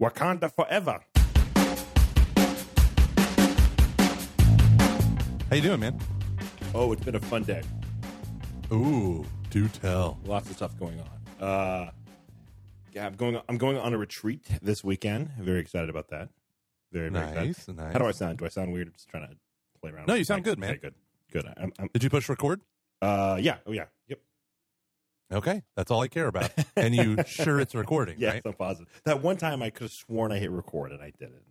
Wakanda forever. How you doing, man? Oh, it's been a fun day. Ooh, do tell. Lots of stuff going on. Uh, yeah, I'm going. I'm going on a retreat this weekend. Very excited about that. Very, very Nice, excited. nice. How do I sound? Do I sound weird? I'm just trying to play around. No, you sound mic. good, man. Okay, good, good. I'm, I'm, Did you push record? uh, yeah. Oh, yeah. Yep. Okay, that's all I care about. and you sure it's recording, Yes, right? I'm positive. That one time I could have sworn I hit record and I didn't.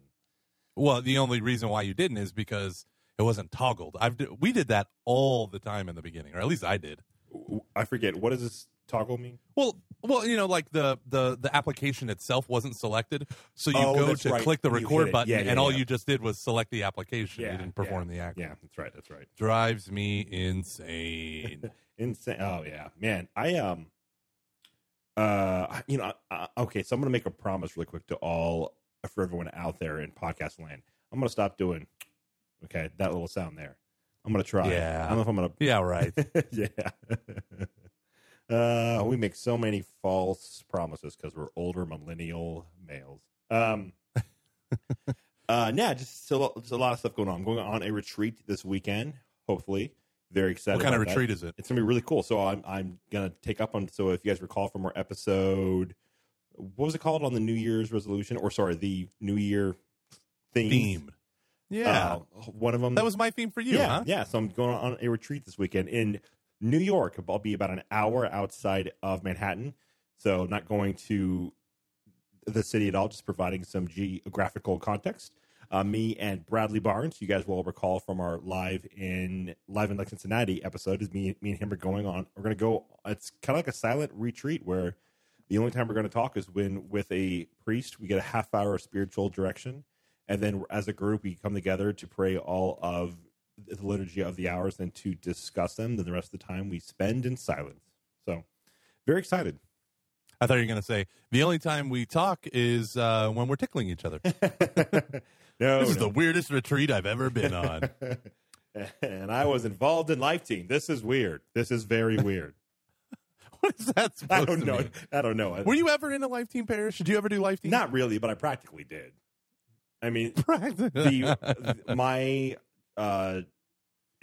Well, the only reason why you didn't is because it wasn't toggled. I've d- we did that all the time in the beginning, or at least I did. I forget what is this toggle mean? Well, well, you know, like the the the application itself wasn't selected, so you Oh, go that's to right. click the You hit record it. button, Yeah, yeah, and all yeah. you just did was select the application. You didn't perform the act. Yeah, that's right. That's right. Drives me insane. Insane. Oh yeah, man. I um, uh, you know, uh, okay. So I'm gonna make a promise really quick to all for everyone out there in podcast land. I'm gonna stop doing, okay, that little sound there. I'm gonna try. Yeah. I don't know if I'm gonna. yeah, right. yeah. uh, we make so many false promises because we're older millennial males. Um. uh, yeah, just a, lot, just a lot of stuff going on. I'm going on a retreat this weekend. Hopefully, very excited. what kind of retreat is it? it's gonna be really cool. So I'm I'm gonna take up on. So if you guys recall from our episode, what was it called on the New Year's resolution, or sorry, the New Year theme? Theme. Yeah, Uh, one of them. that was my theme for you, yeah, huh? yeah. So I'm going on a retreat this weekend in New York. I'll be about an hour outside of Manhattan. So not going to the city at all, just providing some geographical context. Uh, me and Bradley Barnes, you guys will recall from our live in live in Lexington Cincinnati episode, is me, me and him are going on. We're going to go. It's kind of like a silent retreat where the only time we're going to talk is when with a priest we get a half hour of spiritual direction, and then as a group we come together to pray all of the liturgy of the hours and to discuss them. Then the rest of the time we spend in silence. So very excited. I thought you were going to say the only time we talk is uh, when we're tickling each other. no, This is the weirdest retreat I've ever been on. and I was involved in Life Teen. This is weird. This is very weird. what is that supposed I don't to know. mean? I don't know. Were you ever in a Life Teen parish? Did you ever do Life Teen? Not really, but I practically did. I mean, the my uh,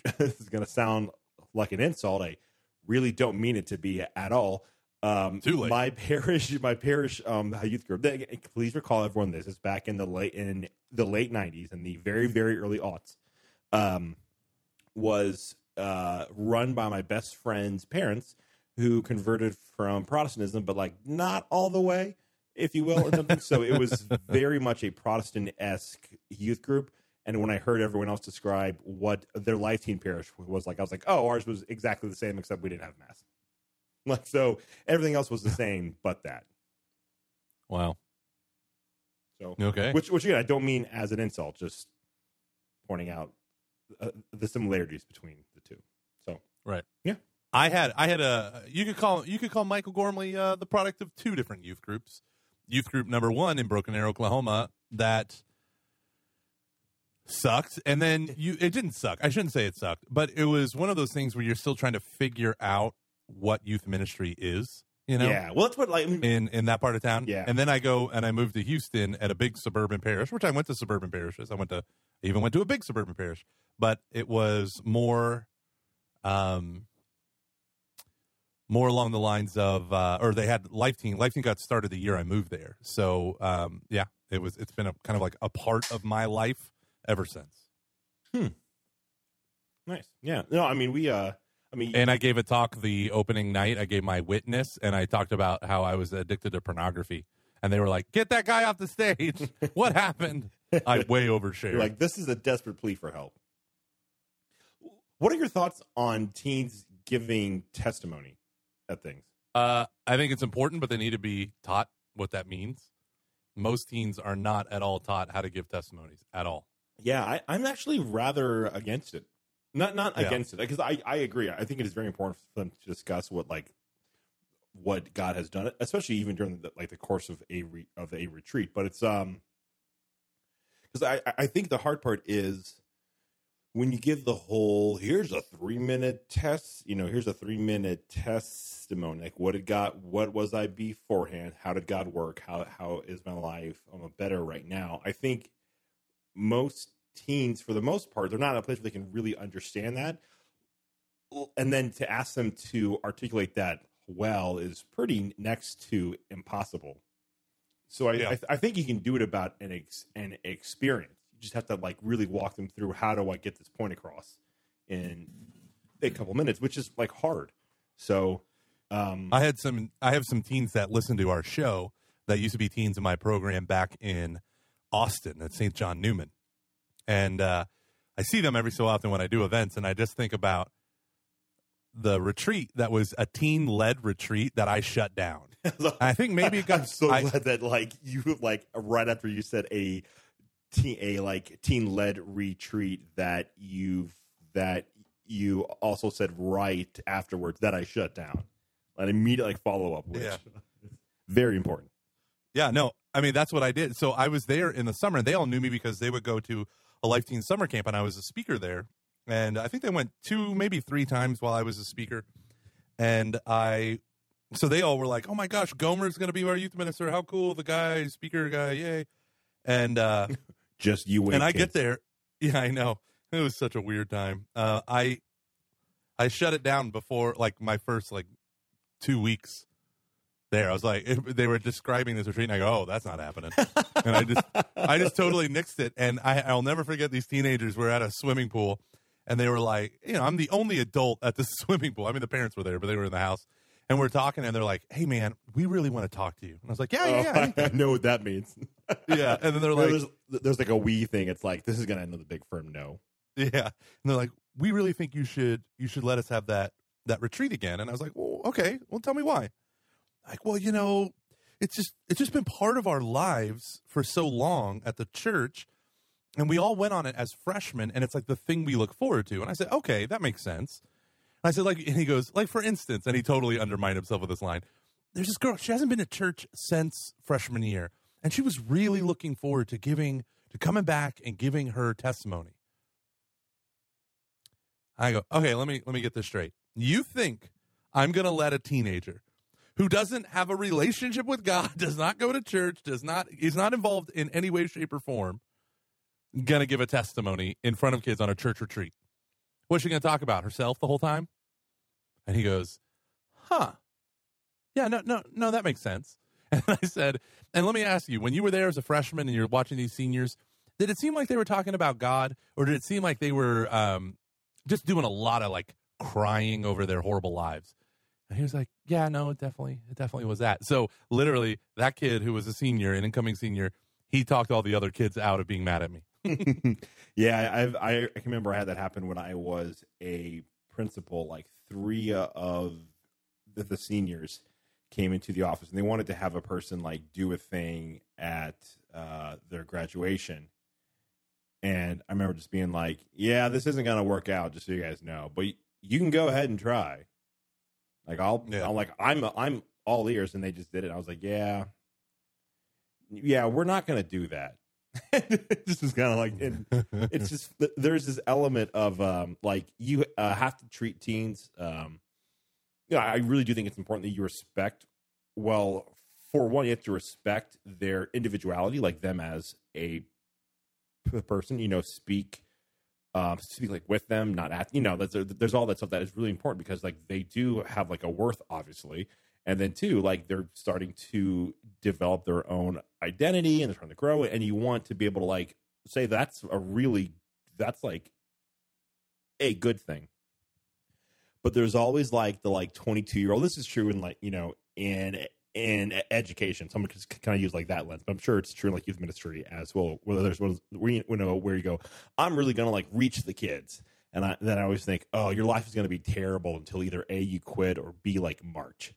this is going to sound like an insult. I really don't mean it to be at all. Um, Too late. My parish, my parish um, youth group. they- Please recall everyone. This is back in the late in the late '90s and the very very early aughts. Um, was uh, run by my best friend's parents, who converted from Protestantism, but like not all the way, if you will. or something. so it was very much a Protestant esque youth group. And when I heard everyone else describe what their Life Teen parish was like, I was like, oh, ours was exactly the same, except we didn't have mass. Like so, everything else was the same, but that. wow. So, Okay. which which again, I don't mean as an insult, just pointing out uh, the similarities between the two. So, Right. Yeah. I had I had a you could call you could call Michael Gormley uh, the product of two different youth groups. Youth group number one in Broken Arrow, Oklahoma, that sucked, and then you it didn't suck. I shouldn't say it sucked, but it was one of those things where you're still trying to figure out what youth ministry is. You know, yeah, well, that's what like in in that part of town. Yeah. And then I go and I moved to Houston at a big suburban parish, which I went to suburban parishes. I went to I even went to a big suburban parish, but it was more um more along the lines of uh or they had Life Teen Life Teen got started the year i moved there so um yeah it was it's been a kind of like a part of my life ever since Hmm. nice. Yeah, no, I mean we. uh I mean, and i gave a talk the opening night i gave my witness and i talked about how i was addicted to pornography and they were like get that guy off the stage what happened i way overshared You're like, this is a desperate plea for help. What are your thoughts on teens giving testimony at things? Uh, I think it's important, but they need to be taught what that means. Most teens are not at all taught how to give testimonies at all. Yeah, I, I'm actually rather against it. Not not Yeah. against it because I, I agree. I think it is very important for them to discuss what like what God has done, especially even during the, like the course of a re, of a retreat. But it's um because I I think the hard part is when you give the whole here's a three minute test, you know, here's a three minute testimony. Like what did God what was I beforehand? How did God work? How how is my life I'm a better right now? I think most teens, for the most part, they're not in a place where they can really understand that. And then to ask them to articulate that well is pretty next to impossible. So I, Yeah. I, I think you can do it about an ex, an experience. You just have to like really walk them through how do I get this point across in a couple minutes, which is like hard. So um, I had some. I have some teens that listen to our show that used to be teens in my program back in Austin at St. John Neumann, and uh, I see them every so often when I do events, and I just think about the retreat that was a teen led retreat that I shut down. I think maybe it got I'm so I- glad that like you like right after you said a teen a like teen led retreat that you've that you also said right afterwards that I shut down. An immediate like follow up which Yeah. very important. Yeah, no, I mean that's what I did. So I was there in the summer, and they all knew me because they would go to a Life Teen summer camp, and I was a speaker there. And I think they went two, maybe three times while I was a speaker. And I, so they all were like, "Oh my gosh, Gomer's going to be our youth minister! How cool! The guy, speaker guy, yay!" And uh, Just you wait. and I kids. get there. Yeah, I know. It was such a weird time. Uh, I I shut it down before like my first like two weeks there. I was like, they were describing this retreat, and I go, "Oh, that's not happening." and I just I just totally nixed it. And I I'll never forget these teenagers were at a swimming pool, and they were like, you know, I'm the only adult at the swimming pool. I mean, the parents were there, but they were in the house. And we're talking, and they're like, "Hey, man, we really want to talk to you." And I was like, "Yeah, yeah, yeah, I Oh, I know what that means. yeah." And then they're like, there's, there's like a we thing. It's like this is gonna end with a big firm no. Yeah. And they're like, we really think you should you should let us have that that retreat again. And I was like, well, okay. Well, tell me why. Like, well, you know, it's just it's just been part of our lives for so long at the church, and we all went on it as freshmen, and it's like the thing we look forward to. And I said, okay, that makes sense. And I said, like, and he goes, like, for instance, and he totally undermined himself with this line. There's this girl. She hasn't been to church since freshman year, and she was really looking forward to giving to coming back and giving her testimony. I go, okay, let me let me get this straight. You think I'm going to let a teenager who doesn't have a relationship with God, does not go to church, does not is not involved in any way, shape, or form, to give a testimony in front of kids on a church retreat? What's she to talk about? Herself the whole time? And he goes, huh? Yeah, no, no, no, that makes sense. And I said, and let me ask you, when you were there as a freshman and you're watching these seniors, did it seem like they were talking about God, or did it seem like they were um, just doing a lot of like crying over their horrible lives? And he was like, "Yeah, no, it definitely, it definitely was that." So literally, that kid who was a senior, an incoming senior, he talked all the other kids out of being mad at me. yeah, I've I, I can remember I had that happen when I was a principal. Like three of the, the seniors came into the office and they wanted to have a person like do a thing at uh, their graduation. And I remember just being like, "Yeah, this isn't going to work out, just so you guys know, but you can go ahead and try." Like I'll, Yeah. I'm like I'm I'm all ears, and they just did it. I was like, "Yeah, yeah, we're not going to do that." this is kind of like and it's just there's this element of um like you uh, have to treat teens um you know i really do think it's important that you respect well for one you have to respect their individuality like them as a person you know speak um speak like with them not at you know there's, there's all that stuff that is really important because like they do have like a worth obviously. And then too like they're starting to develop their own identity and they're trying to grow it. And you want to be able to like say that's a really that's like a good thing. But there's always like the like 22 year old this is true in like you know in in education someone can kind of use like that lens but i'm sure it's true in like youth ministry as well where there's one where you know where you go i'm really gonna like reach the kids and I, then i always think oh your life is gonna be terrible until either a you quit or b like march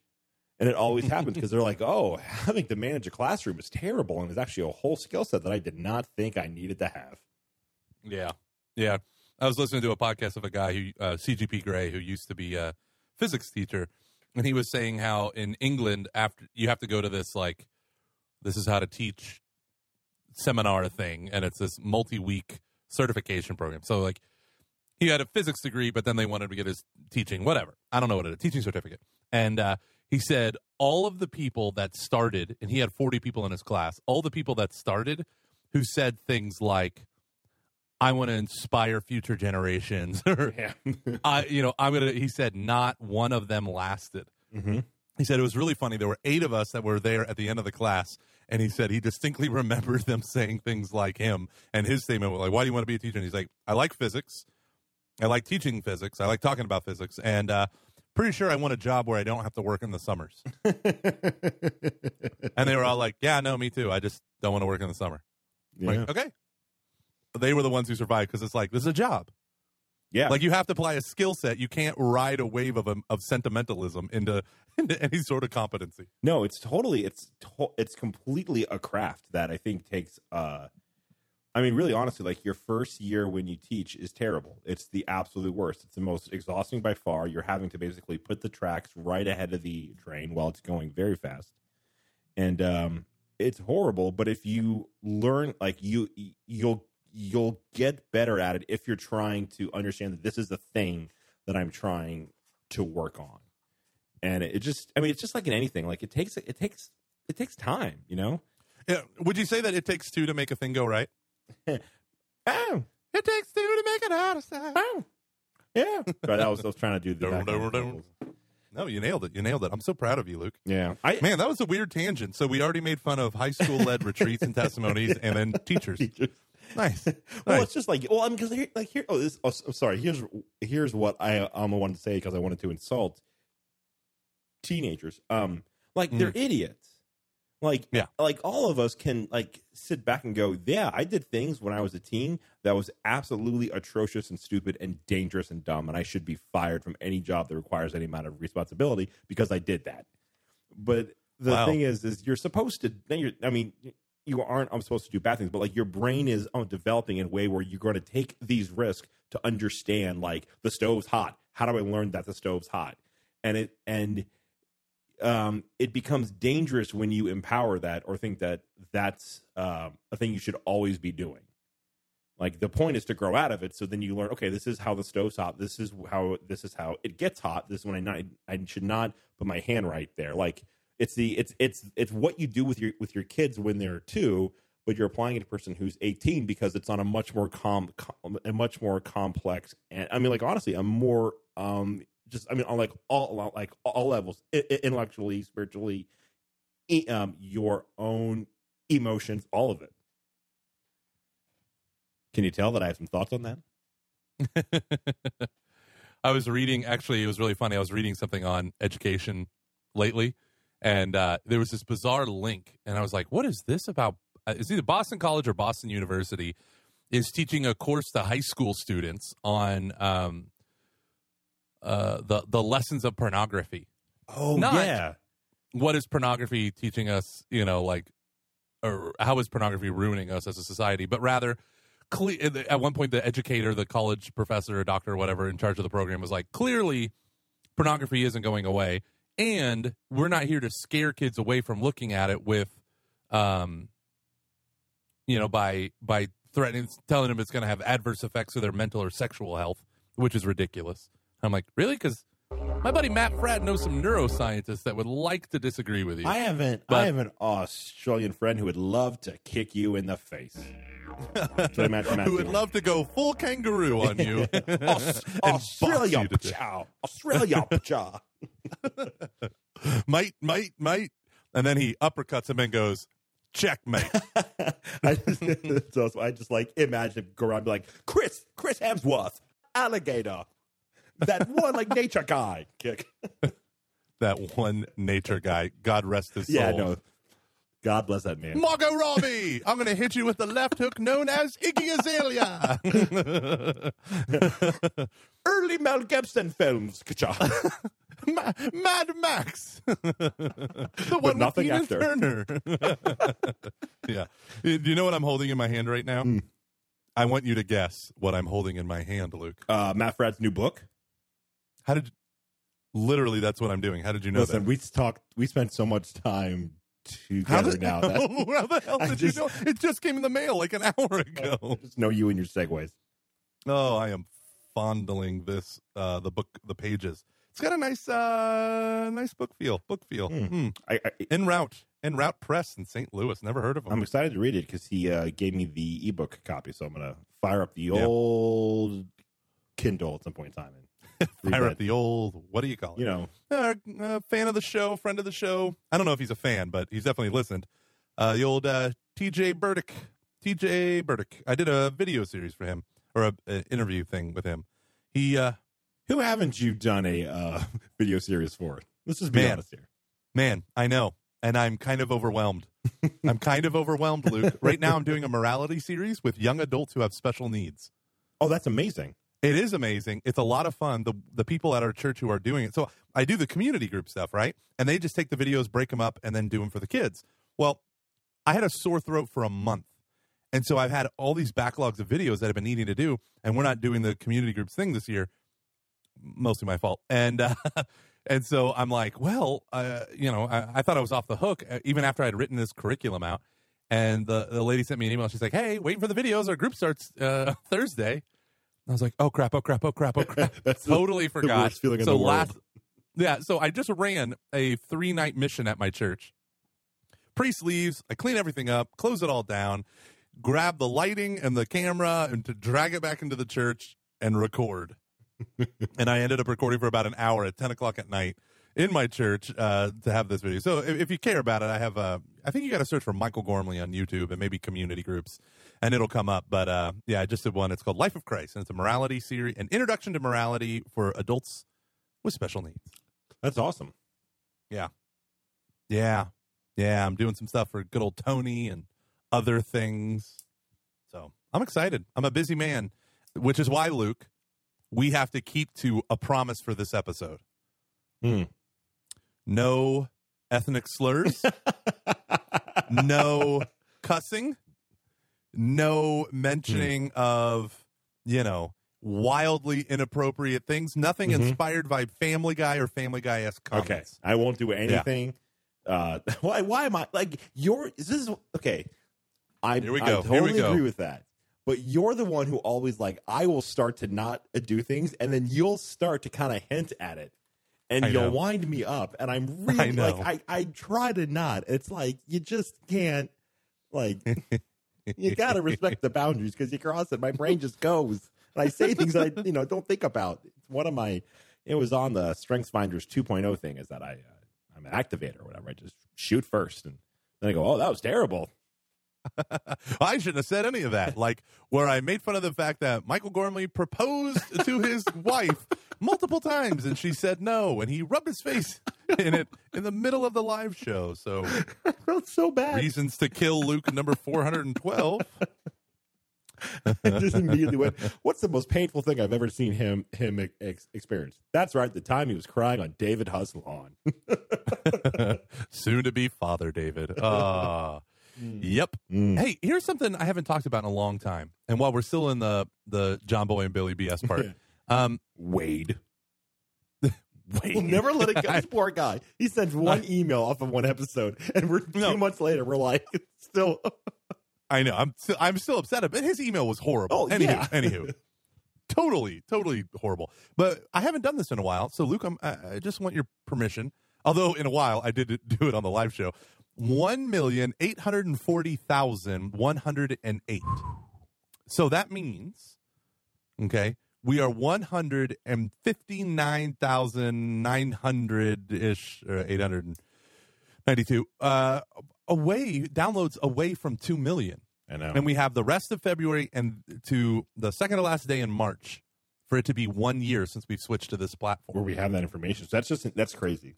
and it always happens because they're like, oh, having to manage a classroom is terrible. And it's actually a whole skill set that I did not think I needed to have. Yeah, yeah. I was listening to a podcast of a guy who uh, CGP Grey, who used to be a physics teacher, and he was saying how in England, after you have to go to this like, this is how to teach seminar thing, and it's this multi-week certification program. So like, he had a physics degree, but then they wanted to get his teaching, whatever. I don't know what it is, teaching certificate. And uh, he said all of the people that started, and he had 40 people in his class, all the people that started who said things like, I want to inspire future generations, or. I, you know, I'm gonna. He said not one of them lasted. hmm He said it was really funny. There were eight of us that were there at the end of the class, and he said he distinctly remembers them saying things like him. And his statement was like, "Why do you want to be a teacher?" And he's like, "I like physics. I like teaching physics. I like talking about physics, and uh, pretty sure I want a job where I don't have to work in the summers." and they were all like, "Yeah, no, me too. I just don't want to work in the summer." Yeah. Like, okay. They were the ones who survived because it's like this is a job. yeah. Like you have to apply a skill set. You can't ride a wave of of sentimentalism into into any sort of competency. No, it's totally it's to- it's completely a craft that I think takes uh I mean really honestly like your first year when you teach is terrible. It's the absolute worst. It's the most exhausting by far. You're having to basically put the tracks right ahead of the train while it's going very fast. And um it's horrible, but if you learn like you you'll you'll get better at it if you're trying to understand that this is the thing that I'm trying to work on and it, just i mean it's just like in anything like it takes it takes it takes time you know Yeah. Would you say that it takes two to make a thing go right? oh It takes two to make it out of sight. oh yeah but i was, I was trying to do the Dun, background dun, dun. vocals. No, you nailed it. You nailed it. I'm so proud of you, Luke. yeah i Man, that was a weird tangent. So we already made fun of high school led retreats and testimonies, and then teachers. Nice. well Nice. it's just like well I'm because here like here oh this oh, sorry here's here's what i um wanted to say because i wanted to insult teenagers um like they're idiots like Mm. Yeah. like all of us can like sit back and go yeah i did things when i was a teen that was absolutely atrocious and stupid and dangerous and dumb and i should be fired from any job that requires any amount of responsibility because i did that but the Wow. thing is is you're supposed to then you're i mean you aren't i'm supposed to do bad things but like your brain is um, developing in a way where you're going to take these risks to understand like the stove's hot. How do i learn that the stove's hot? And it and um it becomes dangerous when you empower that or think that that's um a thing you should always be doing. Like the point is to grow out of it so then you learn okay this is how the stove's hot. This is how this is how it gets hot. This is when i not i should not put my hand right there. Like it's the it's it's it's what you do with your with your kids when they're two but you're applying it to a person who's 18 because it's on a much more com, com a much more complex and i mean like honestly a more um just i mean on like all like all levels intellectually spiritually um your own emotions all of it can you tell that i have some thoughts on that I was reading, actually, it was really funny. I was reading something on education lately, and uh, there was this bizarre link. And I was like, what is this about? Uh, it's either Boston College or Boston University is teaching a course to high school students on um, uh, the, the lessons of pornography. oh Not- yeah What is pornography teaching us, you know, like, or how is pornography ruining us as a society? But rather, cle- at one point the educator the college professor or doctor or whatever in charge of the program was like clearly pornography isn't going away and we're not here to scare kids away from looking at it with um you know by by threatening telling them it's going to have adverse effects to their mental or sexual health which is ridiculous. I'm like really? Because my buddy Matt Fradd knows some neuroscientists that would like to disagree with you I haven't. I have an Australian friend who would love to kick you in the face. That's what I meant to who would love to go full kangaroo on you Aus- and Australia, you to death. chow. Australia, chow. might, might, might. And then he uppercuts him and goes, checkmate. I just, I just like imagine him go around and be like, Chris, Chris Hemsworth, alligator, that one like nature guy. Kick. that one nature guy. God rest his soul. Yeah, no. God bless that man. Margot Robbie, I'm going to hit you with the left hook known as Iggy Azalea. Early Mel Gibson films. Ka-cha. Ma- Mad Max. the one nothing with after. Turner. yeah. Do you know what I'm holding in my hand right now? Hmm. I want you to guess what I'm holding in my hand, Luke. Uh, Matt Fradd's new book. How did literally that's what I'm doing. How did you know Listen, that? we talked. We spent so much time together the, now. That, how the hell I did just- you know? It just came in the mail like an hour ago. just know you and your segues. Oh, I am fondling this uh, the book the pages. It's got a nice uh, nice book feel. Book feel. Hmm. Hmm. I, I, En route. En route press in St. Louis. Never heard of them. I'm excited to read it because he uh, gave me the ebook copy, so I'm gonna fire up the Yeah. old Kindle at some point in time and Fire up the old. What do you call it? you know uh, uh, fan of the show, friend of the show. I don't know if he's a fan, but he's definitely listened. Uh, the old uh, TJ Burdick. TJ Burdick. I did a video series for him or a, a interview thing with him. He, uh, who haven't you done a uh, video series for? Let's just be Man. honest here. man, I know, and I'm kind of overwhelmed. I'm kind of overwhelmed, Luke. Right now, I'm doing a morality series with young adults who have special needs. Oh, that's amazing. It is amazing. It's a lot of fun. The the people at our church who are doing it. So I do the community group stuff, right? And they just take the videos, break them up, and then do them for the kids. Well, I had a sore throat for a month. And so I've had all these backlogs of videos that I've been needing to do, and we're not doing the community groups thing this year. Mostly my fault. And uh, and so I'm like, well, uh, you know, I, I thought I was off the hook uh, even after I'd written this curriculum out. And the, the lady sent me an email. She's like, hey, waiting for the videos. Our group starts uh, Thursday. I was like, oh crap, oh crap, oh crap, oh crap. That's the- totally forgot. worst feeling in so the world. last, yeah. So I just ran a three night mission at my church. Priest leaves. I clean everything up, close it all down, grab the lighting and the camera, and to drag it back into the church and record. and I ended up recording for about an hour at ten o'clock at night in my church uh, to have this video. So if, if you care about it, I have. Uh, I think you got to search for Michael Gormley on YouTube and maybe community groups, and it'll come up. But uh, yeah, I just did one. It's called Life of Christ, and it's a morality series, an introduction to morality for adults with special needs. That's awesome. Yeah, yeah, yeah. I'm doing some stuff for good old Tony and other things. So I'm excited. I'm a busy man, which is why Luke, we have to keep to a promise for this episode. Hmm. No ethnic slurs, no cussing, no mentioning of, you know, wildly inappropriate things, nothing Mhm. inspired by Family Guy or Family Guy esque Okay. I won't do anything. Uh, why? Why am I like you're? Is this okay? I Here we I go. Here we totally go. agree with that. But you're the one who always like I will start to not do things, and then you'll start to kind of hint at it, and you'll wind me up, and I'm really I know. like I I try to not. It's like you just can't. Like you got to respect the boundaries because you cross it, my brain just goes, and I say things I you know don't think about. It's one of my. It was on the Strengths Finders 2.0 thing. Is that I uh, I'm an activator or whatever. I just shoot first, and then I go, oh, that was terrible. I shouldn't have said any of that. Like where I made fun of the fact that Michael Gormley proposed to his wife multiple times and she said no, and he rubbed his face in it in the middle of the live show. So felt so bad. reasons to kill Luke number four hundred and twelve. I just immediately went. What's the most painful thing I've ever seen him him ex- experience? That's right. The time he was crying on David Huss lawn. Soon to be father David. Ah. Yep. Mm. Hey, here's something I haven't talked about in a long time. And while we're still in the the John Boy and Billy BS part, um, Wade. wait, We'll never let it go. This poor guy. He sends one email off of one episode, and we're No. two months later. We're like, still. I know. I'm still, I'm still upset. But his email was horrible. Oh, anywho, yeah. anywho, totally, totally horrible. But I haven't done this in a while. So Luke, I'm, I, I just want your permission. Although in a while I did do it on the live show. One million eight hundred and forty thousand one hundred and eight. So that means, okay, we are one hundred and fifty nine thousand nine hundred ish or eight hundred and ninety two. Uh, away downloads away from 2 million I know. and we have the rest of february and to the second to last day in march for it to be one year since we've switched to this platform where we have that information. So that's just that's crazy.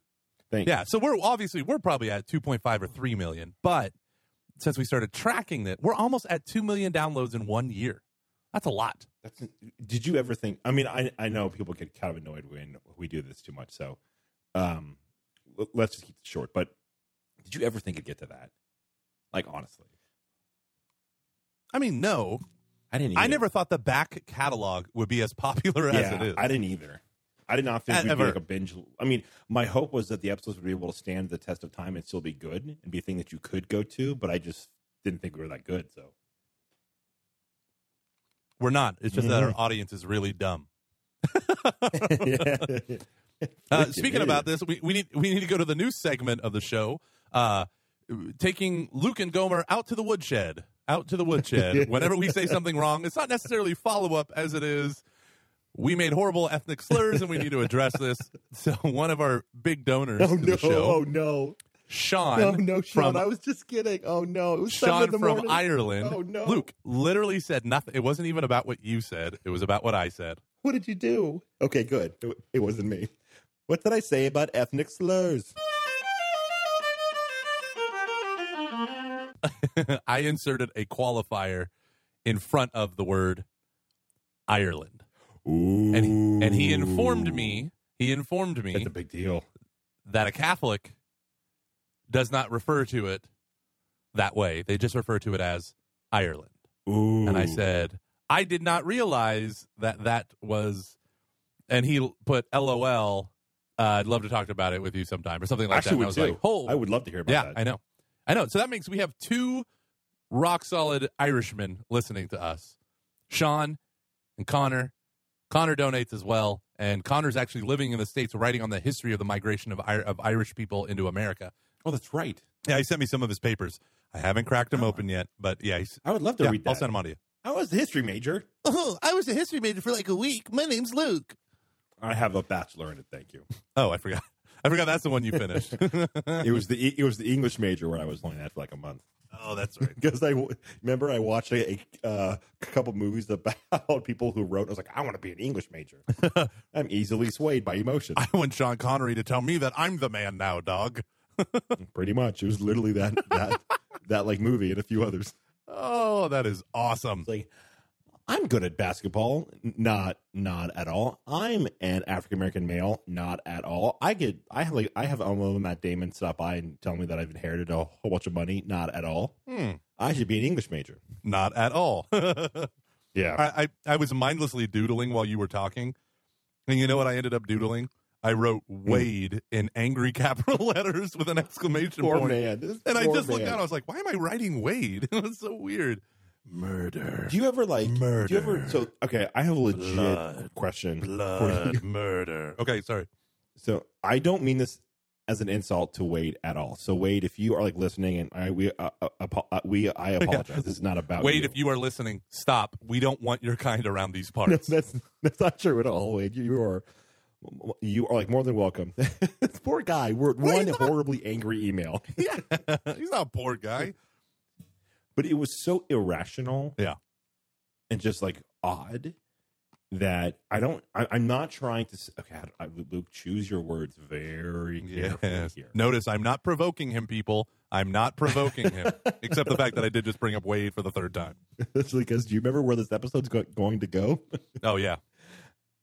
Thank yeah so we're obviously we're probably at 2.5 or 3 million but since we started tracking it we're almost at 2 million downloads in one year that's a lot That's, did you ever think? I mean, I I know people get kind of annoyed when we do this too much. So, um, let's just keep it short. But did you ever think it'd get to that? Like honestly, i mean no I didn't. i never thought the back catalog would be as popular as it is. I didn't either. I did not think we'd ever. be like a binge. I mean, my hope was that the episodes would be able to stand the test of time and still be good and be a thing that you could go to. But I just didn't think we were that good. So we're not it's just that our Mhm. audience is really dumb. Uh, speaking about this, we, we need we need to go to the news segment of the show. Uh, taking Luke and Gomer out to the woodshed, out to the woodshed. Whenever we say something wrong, it's not necessarily follow up as it is. We made horrible ethnic slurs, and we need to address this. So, one of our big donors Oh to no! the show, Oh no! Sean, No, no, Sean! from I was just kidding. Oh no! It was Sean in the from morning. Ireland. Oh no! Luke literally said nothing. It wasn't even about what you said. It was about what I said. what did you do? Okay, good. It, it wasn't me. What did I say about ethnic slurs? I inserted a qualifier in front of the word Ireland. Ooh. And he, and he informed me, he informed me That's a big deal. that a Catholic does not refer to it that way. They just refer to it as Ireland. Ooh. And I said, I did not realize that that was and he put LOL uh, I'd love to talk about it with you sometime or something like Actually, that. And I was too. like, "Oh, I would love to hear about yeah, that. I know. I know. So that makes we have two rock solid Irishmen listening to us. Sean and Connor. Connor donates as well, and Connor's actually living in the states, writing on the history of the migration of of Irish people into America. Oh, that's right. Yeah, he sent me some of his papers. I haven't cracked them open yet, but yeah, he's, I would love to yeah read that. I'll send them on to you. I was a history major. Oh, I was a history major for like a week. My name's Luke. I have a bachelor in it. Thank you. Oh, I forgot. I forgot that's the one you finished. it was the it was the English major where I was only that for like a month. oh, that's right. because I remember I watched a, a uh, couple movies about people who wrote. I was like, I want to be an English major. I'm easily swayed by emotion. I want Sean Connery to tell me that I'm the man now, dog. Pretty much, it was literally that that that like movie and a few others. Oh, that is awesome. It's like I'm good at basketball, not not at all. I'm an African American male, not at all. I get I have like I have Elmo Matt Damon stop by and tell me that I've inherited a whole bunch of money, not at all. Hmm. I should be an English major. Not at all. Yeah, I, I, I was mindlessly doodling while you were talking. And you know what I ended up doodling? I wrote Hmm. Wade in angry capital letters with an exclamation poor point. man. This And I poor just looked man. down. I was like, why am I writing Wade? it was so weird. Murder. Do you ever like Murder. Do you ever so okay? I have a legit Blood. question. for you. Blood. Murder. Okay, sorry. So I don't mean this as an insult to Wade at all. So Wade, if you are like listening, and I we uh, uh, uh, we I apologize. This is not about Wade, you. if you are listening, stop. We don't want your kind around these No, parts. that's that's not true at all, Wade. You, you are you are like more than welcome. poor guy wrote are one horribly angry email, yeah. He's not a poor guy. but it was so irrational. Yeah. and just like odd that I don't. I, I'm not trying to. Okay, I, I, Luke, choose your words very carefully Yes. here. Notice I'm not provoking him, people. I'm not provoking him, except the fact that I did just bring up Wade for the third time. Especially because do you remember where this episode's go- going to go? Oh yeah,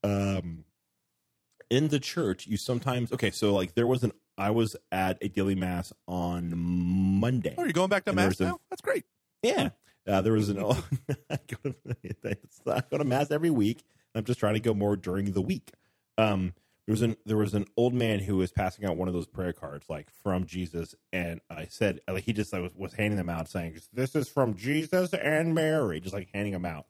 um, in the church, you sometimes okay. So like there was an I was at a daily mass on Monday. oh, you're going back to mass there's a- now? That's great. Yeah, uh, there was an. I go to I go to mass every week. I'm just trying to go more during the week. Um, there was an there was an old man who was passing out one of those prayer cards, like from Jesus, and I said, like he just like, was, was handing them out, saying, "This is from Jesus and Mary," just like handing them out.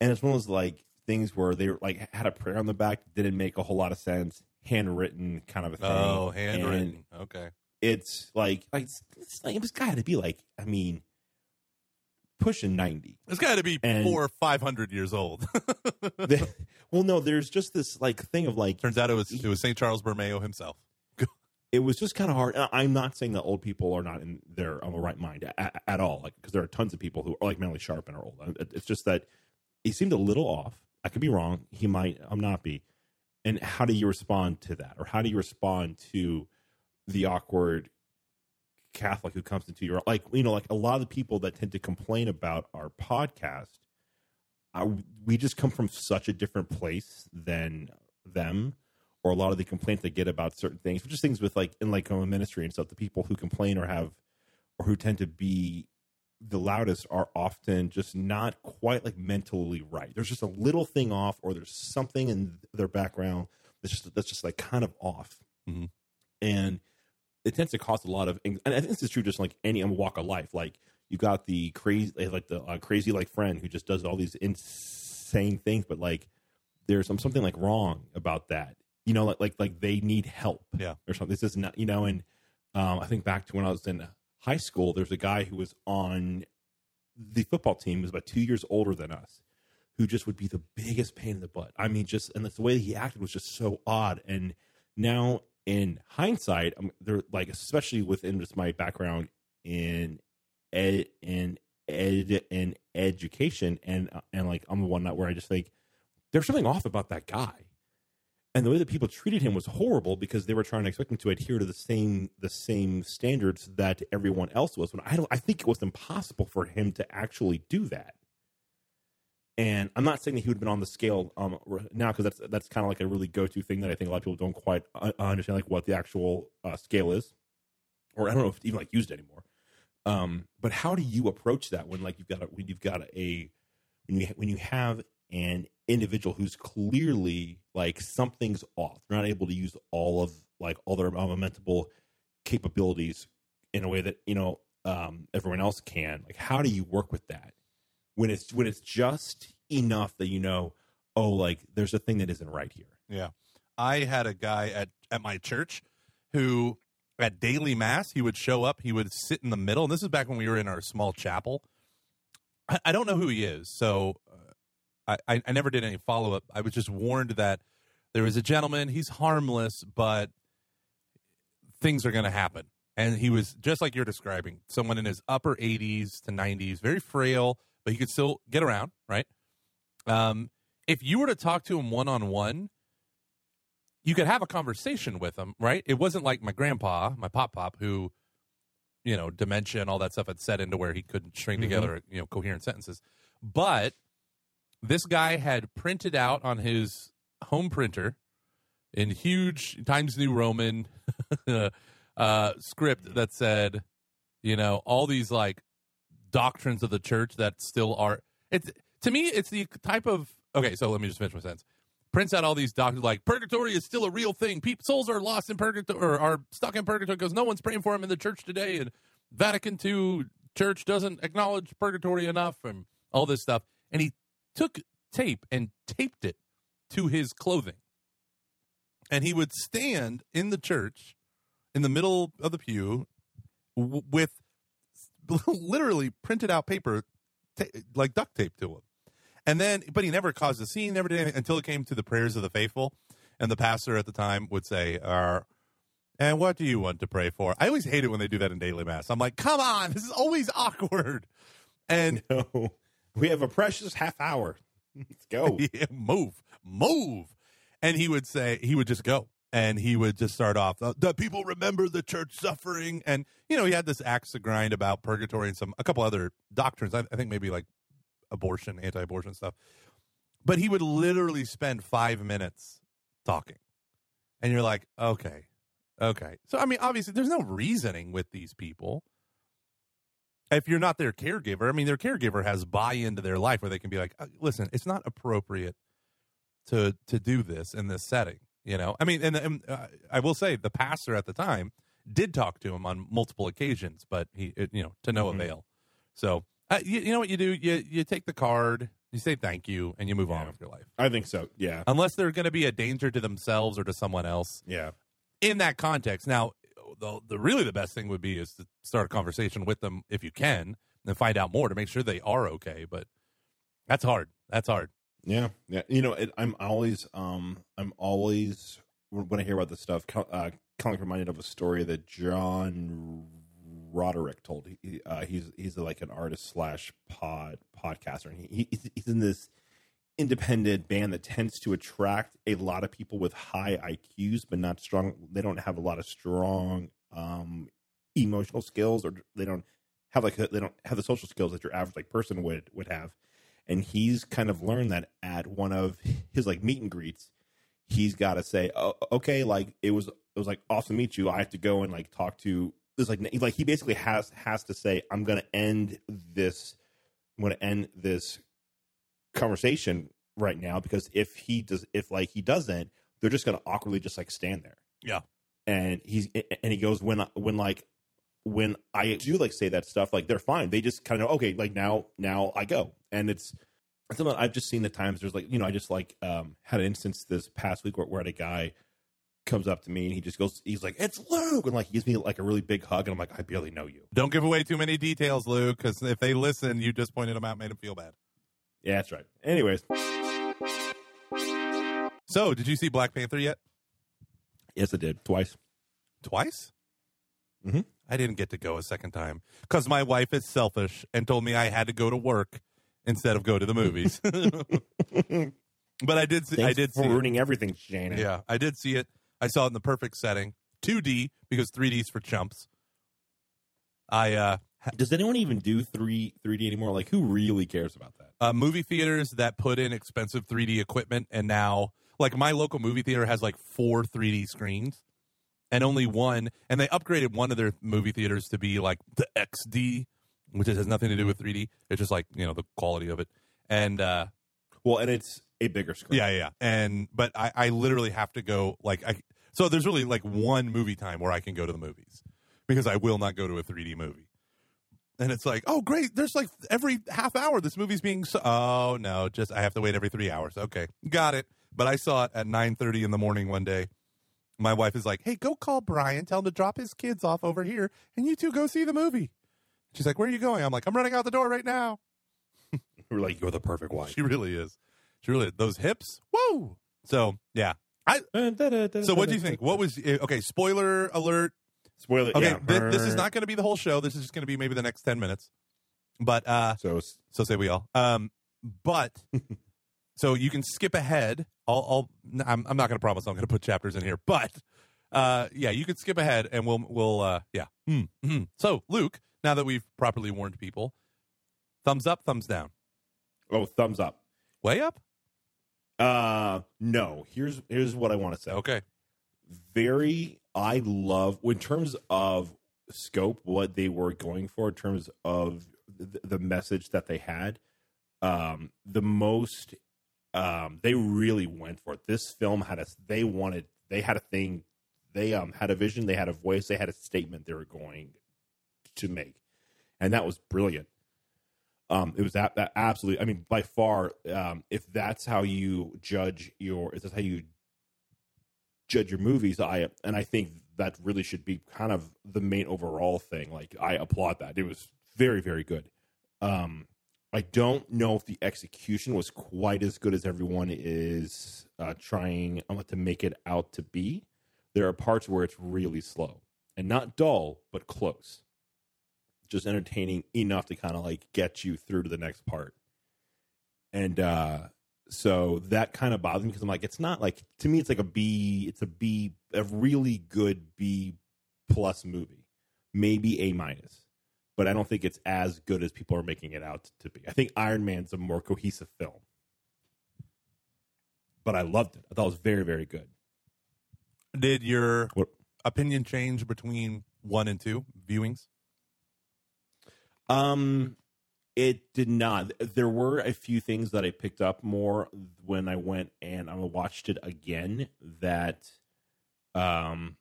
And it's one of those like things where they were, like had a prayer on the back, didn't make a whole lot of sense, handwritten kind of a thing. Oh, And handwritten. Okay. it's like like it's, it's like, it was got to be like I mean, pushing ninety. It's got to be And- four or five hundred years old. The- well, no, there's just this like thing of like Turns out it was it was Saint Charles Borromeo himself. it was just kind of hard. I'm not saying that old people are not in their on the right mind at, at all, like because there are tons of people who are like mentally sharp and are old. It's just that he seemed a little off. I could be wrong. He might. I'm not be. And how do you respond to that, or how do you respond to the awkward Catholic who comes into your like you know like a lot of the people that tend to complain about our podcast, I, we just come from such a different place than them, or a lot of the complaints they get about certain things, which is things with like in like a ministry and stuff. The people who complain or have or who tend to be the loudest are often just not quite like mentally right. There's just a little thing off, or there's something in their background that's just that's just like kind of off, Mhm. and it tends to cause a lot of. And I think this is true just like any walk of life. Like you got the crazy, like the uh, crazy like friend who just does all these insane things, but like there's some, something like wrong about that. You know, like like like they need help. Yeah. or something. This is not you know, and um, I think back to when I was in high school. There's a guy who was on the football team. Was about two years older than us, who just would be the biggest pain in the butt. I mean, just and the way he acted was just so odd. And now in hindsight, I'm they're like, especially within just my background in ed in ed and education, and and like I'm the one not where I just think there's something off about that guy. And the way that people treated him was horrible because they were trying to expect him to adhere to the same the same standards that everyone else was. When I don't, I think it was impossible for him to actually do that. And I'm not saying that he would have been on the scale um, now because that's that's kind of like a really go to thing that I think a lot of people don't quite uh, understand like what the actual uh, scale is, or I don't know if it's even like used anymore. Um, but how do you approach that when like you've got a, when you've got a when you when you have an individual who's clearly like something's off, they're not able to use all of like all their momentable capabilities in a way that you know um, everyone else can. Like, how do you work with that when it's when it's just enough that you know, oh, like there's a thing that isn't right here. Yeah. I had a guy at, at my church who at daily mass, he would show up, he would sit in the middle. And this is back when we were in our small chapel. I, I don't know who he is. So I, I never did any follow up. I was just warned that there was a gentleman, he's harmless, but things are going to happen. And he was just like you're describing, someone in his upper 80s to 90s, very frail, but he could still get around, right? Um, if you were to talk to him one on one, you could have a conversation with him, right? It wasn't like my grandpa, my pop pop, who, you know, dementia and all that stuff had set into where he couldn't string Mhm. together, you know, coherent sentences. But this guy had printed out on his home printer in huge Times New Roman uh, script that said, you know, all these like doctrines of the church that still are. It's to me, it's the type of okay. So let me just finish my sentence. Prints out all these doctrines like purgatory is still a real thing. Souls are lost in purgatory or are stuck in purgatory because no one's praying for them in the church today, and Vatican II church doesn't acknowledge purgatory enough, and all this stuff. And he took tape and taped it to his clothing, and he would stand in the church in the middle of the pew w- with literally printed out paper ta- like duct tape to him. And then, but he never caused a scene, never did anything until it came to the prayers of the faithful. And the pastor at the time would say, uh, and what do you want to pray for? I always hate it when they do that in daily mass. I'm like, come on, this is always awkward. And No, we have a precious half hour. Let's go. Yeah, move, move. And he would say, he would just go. And he would just start off, "Uh, the people remember the church suffering. And, you know, he had this axe to grind about purgatory and some, a couple other doctrines. I, I think maybe like abortion, anti abortion stuff. But he would literally spend five minutes talking. And you're like, okay, okay. So, I mean, obviously, there's no reasoning with these people. If you're not their caregiver, I mean, their caregiver has buy into their life where they can be like, "Uh, listen, it's not appropriate to to do this in this setting. You know, I mean, and, and uh, I will say the pastor at the time did talk to him on multiple occasions, but he, it, you know, to no Mhm. avail. So, uh, you, you know what you do? You you take the card, you say thank you, and you move on with your life. I think so. Yeah. Unless they're going to be a danger to themselves or to someone else Yeah. in that context. Now, the, the really the best thing would be is to start a conversation with them if you can, and find out more to make sure they are okay. But that's hard. That's hard. Yeah, yeah. You know, it, I'm always, um, I'm always when I hear about this stuff, uh, kind of reminded of a story that John Roderick told. He, uh, he's he's like an artist slash pod podcaster, and he, he's, he's in this independent band that tends to attract a lot of people with high IQs, but not strong. They don't have a lot of strong um, emotional skills, or they don't have like they don't have the social skills that your average like person would would have and he's kind of learned that at one of his like meet and greets he's got to say oh, okay like it was it was like awesome to meet you i have to go and like talk to this like like he basically has has to say i'm gonna end this i'm gonna end this conversation right now because if he does if like he doesn't they're just gonna awkwardly just like stand there Yeah. and he's and he goes when when like when I do like say that stuff, like they're fine. They just kind of okay, like now now I go, and it's some of- I've just seen the times there's like you know I just like um had an instance this past week where, where a guy comes up to me and he just goes he's like it's Luke and like he gives me like a really big hug and I'm like I barely know you Don't give away too many details, Luke, because if they listen, you just pointed them out, made them feel bad. Yeah that's right anyways So, did you see Black Panther yet? yes I did twice Twice? Mhm. I didn't get to go a second time because my wife is selfish and told me I had to go to work instead of go to the movies. but I did. See, Thanks I did for see. It. ruining everything Shannon Yeah, I did see it. I saw it in the perfect setting, 2D because 3D's for chumps. I uh, does anyone even do three 3D anymore like who really cares about that uh, movie theaters that put in expensive 3D equipment, and now like my local movie theater has like four 3D screens, and only one, and they upgraded one of their movie theaters to be like the XD, which has nothing to do with 3D. It's just like you know the quality of it, and uh, well and it's a bigger screen yeah, yeah, and but I, I literally have to go like I. So there's really like one movie time where I can go to the movies because I will not go to a 3D movie. And it's like, oh great, there's like every half hour this movie's being so oh no, just I have to wait every 3 hours. Okay. Got it. But I saw it at 9:30 in the morning one day. My wife is like, "Hey, go call Brian, tell him to drop his kids off over here and you two go see the movie." She's like, "Where are you going?" I'm like, "I'm running out the door right now." we're like you're the perfect wife She really is. She really is. those hips. Whoa. So, yeah. I. So what do you think? What was eh, okay? Spoiler alert. Spoiler Okay, yeah. thi- this is not going to be the whole show. This is just going to be maybe the next ten minutes. But uh, so so say we all. Um, but so you can skip ahead. I'll, I'll I'm, I'm not going to promise I'm going to put chapters in here, but uh, yeah, you can skip ahead and we'll we'll uh, yeah. Hmm, hmm. So Luke, now that we've properly warned people, thumbs up, thumbs down, oh thumbs up way up. uh no here's here's what I want to say Okay, very i love in terms of scope what they were going for in terms of the, message that they had um the most um they really went for it. This film had a they wanted they had a thing they um had a vision they had a voice they had a statement they were going to make. And that was brilliant. Um it was that, that absolutely i mean by far um if that's how you judge your if that's how you judge your movies i and i think that really should be kind of the main overall thing. Like i applaud that. It was very very good. Um i don't know if the execution was quite as good as everyone is uh trying um, to make it out to be. There are parts where it's really slow and not dull but close. Just entertaining enough to kind of like get you through to the next part. And uh so that kind of bothers me because I'm like, it's not like to me, it's like a B. It's a B, a really good B plus movie, maybe A minus, but I don't think it's as good as people are making it out to be. I think Iron Man's a more cohesive film, but I loved it. I thought it was very, very good. did your What- opinion change between one and two viewings? Um, it did not. There were a few things that I picked up more when I went and I watched it again. That, um,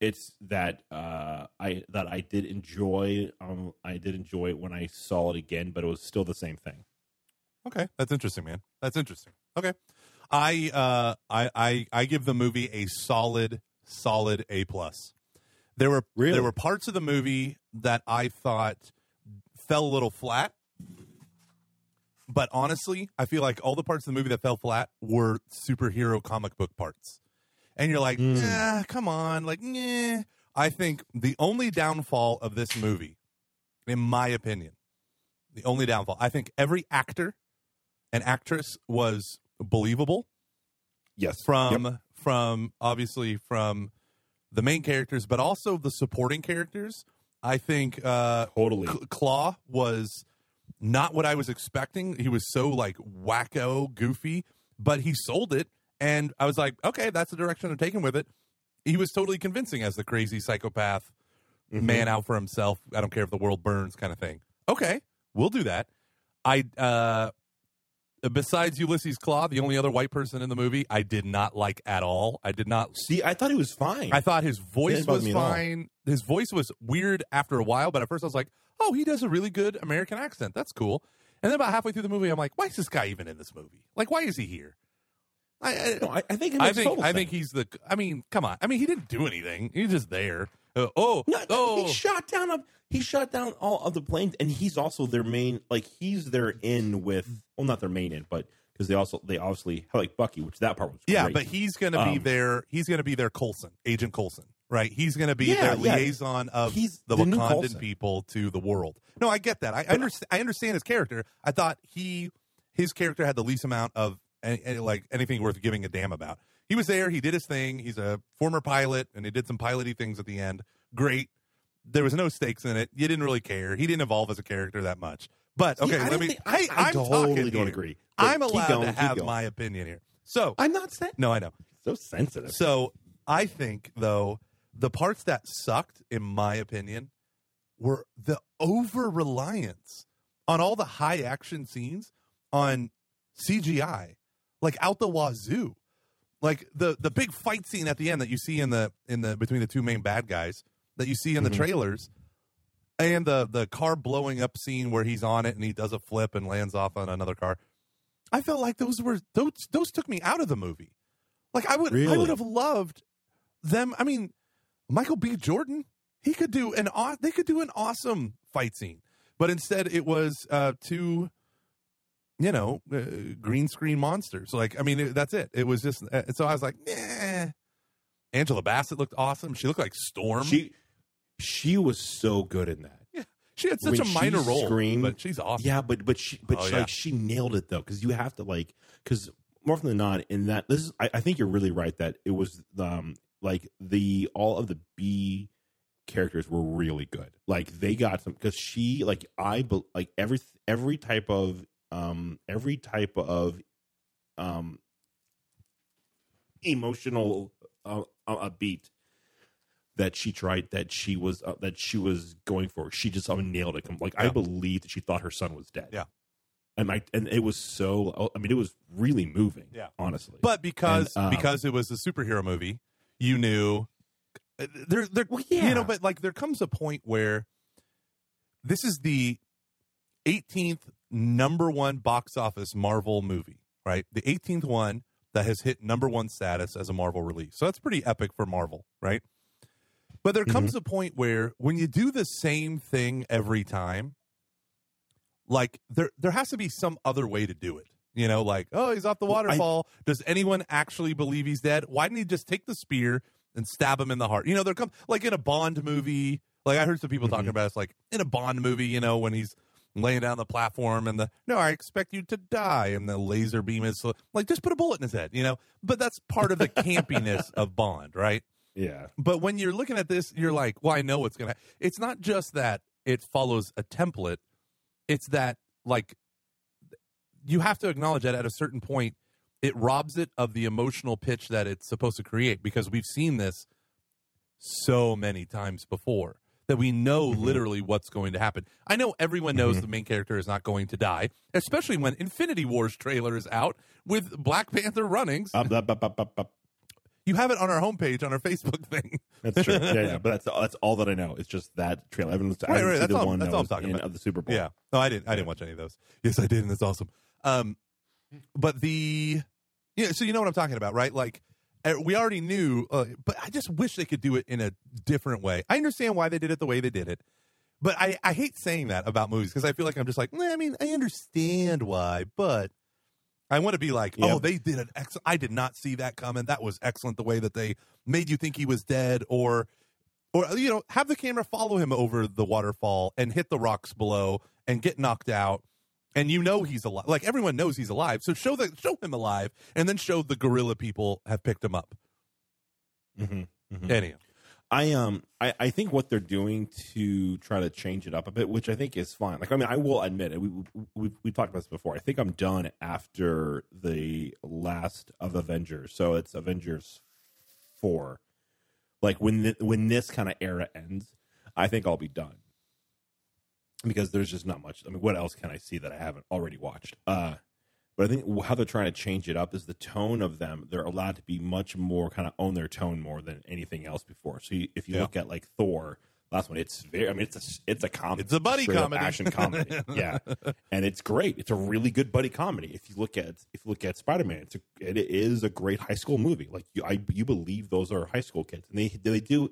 it's that uh I that I did enjoy. Um, I did enjoy it when I saw it again, but it was still the same thing. Okay, that's interesting, man. That's interesting. Okay, I uh, I I I give the movie a solid solid A plus. There were Really? there were parts of the movie that I thought fell a little flat, but honestly, I feel like all the parts of the movie that fell flat were superhero comic book parts, and you're like, Mm. nah, come on, like, nah. I think the only downfall of this movie, in my opinion, the only downfall, I think every actor and actress was believable Yes, from Yep. from obviously from the main characters, but also the supporting characters. I think uh, totally. Cl- Klaue was not what I was expecting. He was so like wacko, goofy, but he sold it, and I was like, okay, that's the direction I'm taking with it. He was totally convincing as the crazy psychopath Mhm. man out for himself. I don't care if the world burns, kind of thing. Okay, we'll do that. I uh besides Ulysses Klaue, the only other white person in the movie, I did not like at all. I did not See, I thought he was fine. I thought his voice was me at all. fine. His voice was weird after a while, but at first I was like, "Oh, he does a really good American accent. That's cool." And then about halfway through the movie, I'm like, why is this guy even in this movie? Like, why is he here? I, I, No, I, I think I think I sense. think he's the. I mean, come on. I mean, he didn't do anything. He's just there. Uh, oh, No, oh, he shot down a, he shot down all of the planes, and he's also their main like he's their in with well not their main in, but because they also they obviously like Bucky, which that part was yeah. great. But he's gonna be Um, their. He's gonna be their Coulson, Agent Coulson, right? He's gonna be Yeah, their yeah. liaison of He's the, the Wakandan people to the world. No, I get that. I understand. I understand his character. I thought he his character had the least amount of any, any- like anything worth giving a damn about. He was there. He did his thing. He's a former pilot, and he did some piloty things at the end. Great. There was no stakes in it. You didn't really care. He didn't evolve as a character that much. But okay, I let me. think- I, I, I'm totally don't here. agree, I'm allowed going, to have my opinion here. So I'm not saying no, I know. so sensitive. So I think though the parts that sucked, in my opinion, were the over reliance on all the high action scenes on CGI, like out the wazoo. Like the the big fight scene at the end that you see in the in the between the two main bad guys that you see in the Mhm. trailers, and the the car blowing up scene where he's on it and he does a flip and lands off on another car. I felt like those were those those took me out of the movie. Like I would I would have loved them. I mean, Michael B. Jordan, he could do an they could do an awesome fight scene, but instead it was uh two, you know, uh, green screen monsters. Like I mean, it, that's it. It was just uh, so I was like, nah. Angela Bassett looked awesome. She looked like Storm. She, she was so good in that. Yeah, she had such when a minor role, screamed- but she's awesome. Yeah, but but she but Oh, she, yeah. like she nailed it though because you have to like because more often than not in that this is I, I think you're really right that it was um like the all of the B characters were really good like they got some because she like I like every every type of um every type of um emotional uh, uh, a beat that she tried that she was uh, that she was going for. She just uh, nailed it. Like I believe that she thought her son was dead. Yeah. and I and it was so. I mean, it was really moving. Yeah. honestly. But because And, um, because it was a superhero movie, you knew uh, there there Well, you know, but like there comes a point where this is the 18th number 1 box office Marvel movie, right? The 18th one that has hit number 1 status as a Marvel release. So that's pretty epic for Marvel, right? But there comes a point where when you do the same thing every time, like there there has to be some other way to do it. You know, like, oh, he's off the Well, I- waterfall. Does anyone actually believe he's dead? Why didn't he just take the spear and stab him in the heart? You know, there come like in a Bond movie. Like I heard some people talking Mhm. about it's like in a Bond movie, you know, when he's laying down the platform and the no, I expect you to die, and the laser beam is like just put a bullet in his head, you know. But that's part of the campiness of Bond, right? yeah, But when you're looking at this, you're like, well, I know what's gonna. It's not just that it follows a template; it's that like you have to acknowledge that at a certain point, it robs it of the emotional pitch that it's supposed to create because we've seen this so many times before that we know Mhm. literally what's going to happen. I know everyone knows Mhm. the main character is not going to die, especially when Infinity Wars trailer is out with Black Panther running. Up, up, up, you have it on our homepage on our Facebook thing. That's true. yeah, yeah, but that's that's all that I know. It's just that trailer. I haven't, I Right, haven't right, seen the all- one that's that all I'm talking in about. of the Super Bowl. Yeah. No, I didn't. I didn't watch any of those. Yes, I did, and that's awesome. Um, but the, yeah. So you know what I'm talking about, right? Like, we already knew, uh, but I just wish they could do it in a different way. I understand why they did it the way they did it, but I I hate saying that about movies because I feel like I'm just like, nah, I mean, I understand why, but. I want to be like, oh, they did an. I did not see that coming. That was excellent. The way that they made you think he was dead, or or you know have the camera follow him over the waterfall and hit the rocks below and get knocked out and you know he's alive like everyone knows he's alive so show the show him alive and then show the gorilla people have picked him up Mhm, mhm. anyhow I um I, I think what they're doing to try to change it up a bit, which I think is fine. Like I mean, I will admit it. We we we talked about this before. I think I'm done after the last of Avengers. So it's Avengers four. Like when the, when this kind of era ends, I think I'll be done because there's just not much. I mean, what else can I see that I haven't already watched? Uh, but I think how they're trying to change it up is the tone of them. They're allowed to be much more kind of own their tone more than anything else before. So you, if you Yeah. look at like Thor, last one. It's very. I mean, it's a it's a comedy. It's a buddy comedy. action comedy. yeah, and it's great. It's a really good buddy comedy. If you look at if you look at Spider Man, it's a, it is a great high school movie. Like you, I you believe those are high school kids, and they they do.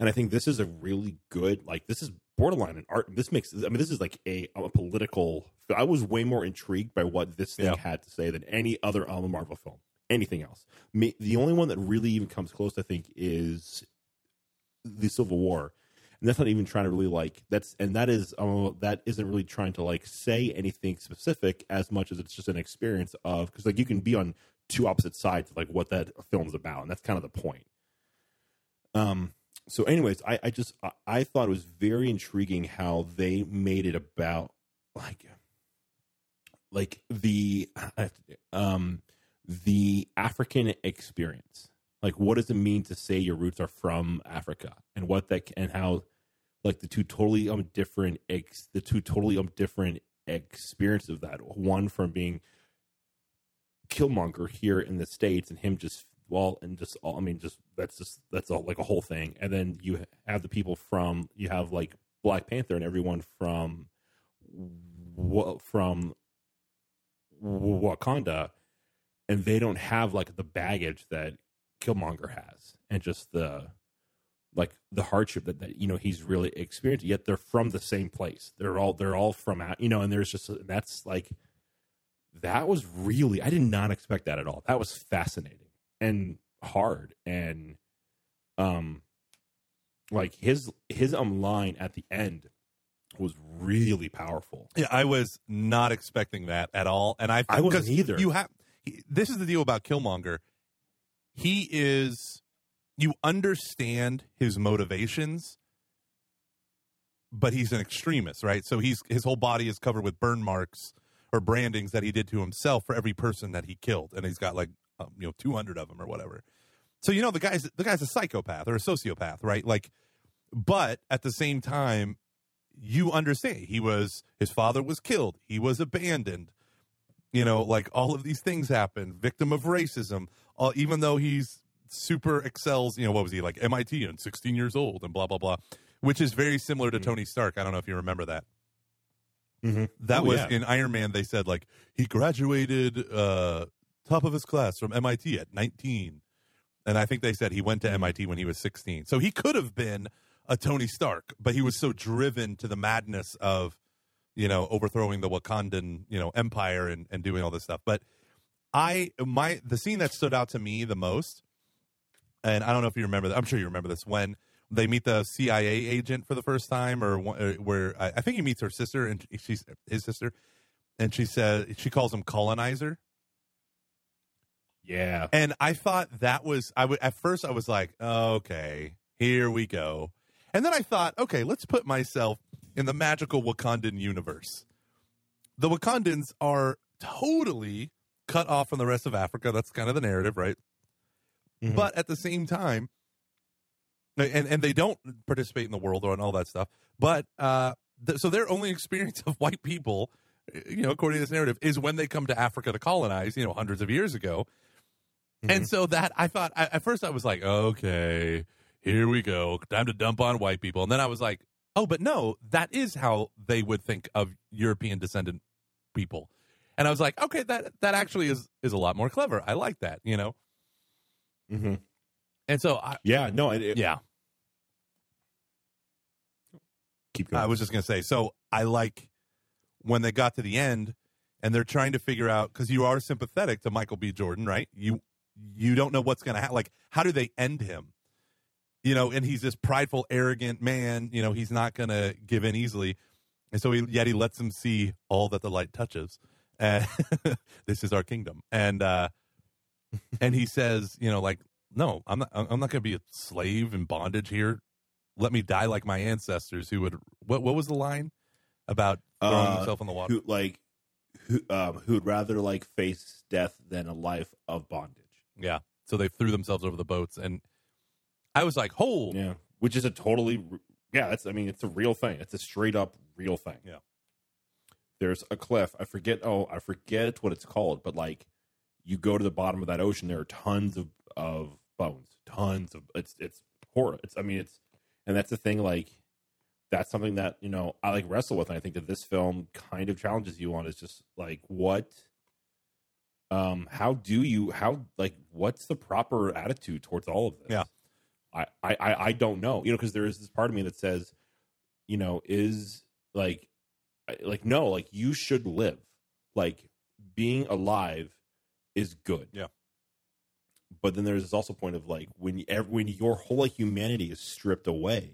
And I think this is a really good like this is borderline in art. This makes I mean this is like a, a political. I was way more intrigued by what this thing Yeah. had to say than any other Marvel film. Anything else? The only one that really even comes close, I think, is the Civil War, and that's not even trying to really like that's and that is um, that isn't really trying to like say anything specific as much as it's just an experience of because like you can be on two opposite sides of like what that film's about, and that's kind of the point. Um. So, anyways, I I just I, I thought it was very intriguing how they made it about like like the um the African experience. Like, what does it mean to say your roots are from Africa, and what that and how, like, the two totally um different ex the two totally um different experiences of that. One from being Killmonger here in the states, and him just well, and just all. I mean, just that's just that's all like a whole thing. And then you have the people from you have like Black Panther and everyone from from Wakanda, and they don't have like the baggage that Killmonger has, and just the like the hardship that, that you know he's really experienced. Yet they're from the same place. They're all they're all from out. You know, and there's just that's like that was really I did not expect that at all. That was fascinating and hard and um like his his um line at the end was really powerful. Yeah, I was not expecting that at all, and I I wasn't either. You have this is the deal about Killmonger. He is you understand his motivations, but he's an extremist, right? So he's his whole body is covered with burn marks or brandings that he did to himself for every person that he killed, and he's got like um, you know two hundred of them or whatever. So you know the guy's the guy's a psychopath or a sociopath, right? Like, but at the same time, you understand he was his father was killed, he was abandoned. You know, like all of these things happened, victim of racism. All, even though he's super excels, you know, what was he like MIT and 16 years old and blah blah blah, which is very similar to Mhm. Tony Stark. I don't know if you remember that. Mm-hmm. That Oh, was yeah. in Iron Man. They said like he graduated uh, top of his class from MIT at 19, and I think they said he went to MIT when he was 16. So he could have been a Tony Stark, but he was so driven to the madness of you know overthrowing the Wakandan you know empire and and doing all this stuff. But I my the scene that stood out to me the most, and I don't know if you remember that. I'm sure you remember this when they meet the CIA agent for the first time, or one- uh, where I I think he meets her sister and she's his sister, and she says, she calls him colonizer, yeah. and I thought that was I would at first I was like, okay, here we go, and then I thought, okay, let's put myself in the magical Wakandan universe. The Wakandans are totally cut off from the rest of Africa. That's kind of the narrative, right? Mhm. but at the same time and and they don't participate in the world or and all that stuff but uh th- so their only experience of white people you know according to this narrative is when they come to africa to colonize you know hundreds of years ago and so that i thought I, at first i was like okay here we go time to dump on white people and then i was like oh but no that is how they would think of european descendant people and i was like okay that that actually is is a lot more clever i like that you know hmm and so I, Yeah. No. It, it- yeah Keep going. I was just gonna say. So I like when they got to the end and they're trying to figure out because you are sympathetic to Michael B. Jordan, right? You you don't know what's gonna happen. Like, how do they end him? You know, and he's this prideful, arrogant man. You know, he's not gonna give in easily, and so he yet he lets him see all that the light touches. This is our kingdom, and uh, and he says, you know, like, no, I'm not. I'm not gonna be a slave in bondage here let me die like my ancestors who would what what was the line about throwing Uh, himself in the water who like who um who'd rather like face death than a life of bondage. Yeah so they threw themselves over the boats and i was like "Hold!" Yeah. Which is a totally yeah. That's I mean it's a real thing. It's a straight up real thing. Yeah. There's a cliff. I forget. Oh, I forget what it's called. But like, you go to the bottom of that ocean. There are tons of of bones. Tons of it's it's horror. It's I mean it's and that's the thing. Like that's something that you know I like wrestle with, and I think that this film kind of challenges you on is just like what, um, how do you how like what's the proper attitude towards all of this? Yeah. I I I, don't know, you know, because there is this part of me that says, you know, is like, like no, like you should live, like being alive is good. Yeah. But then there's this also point of like when you, when your whole humanity is stripped away.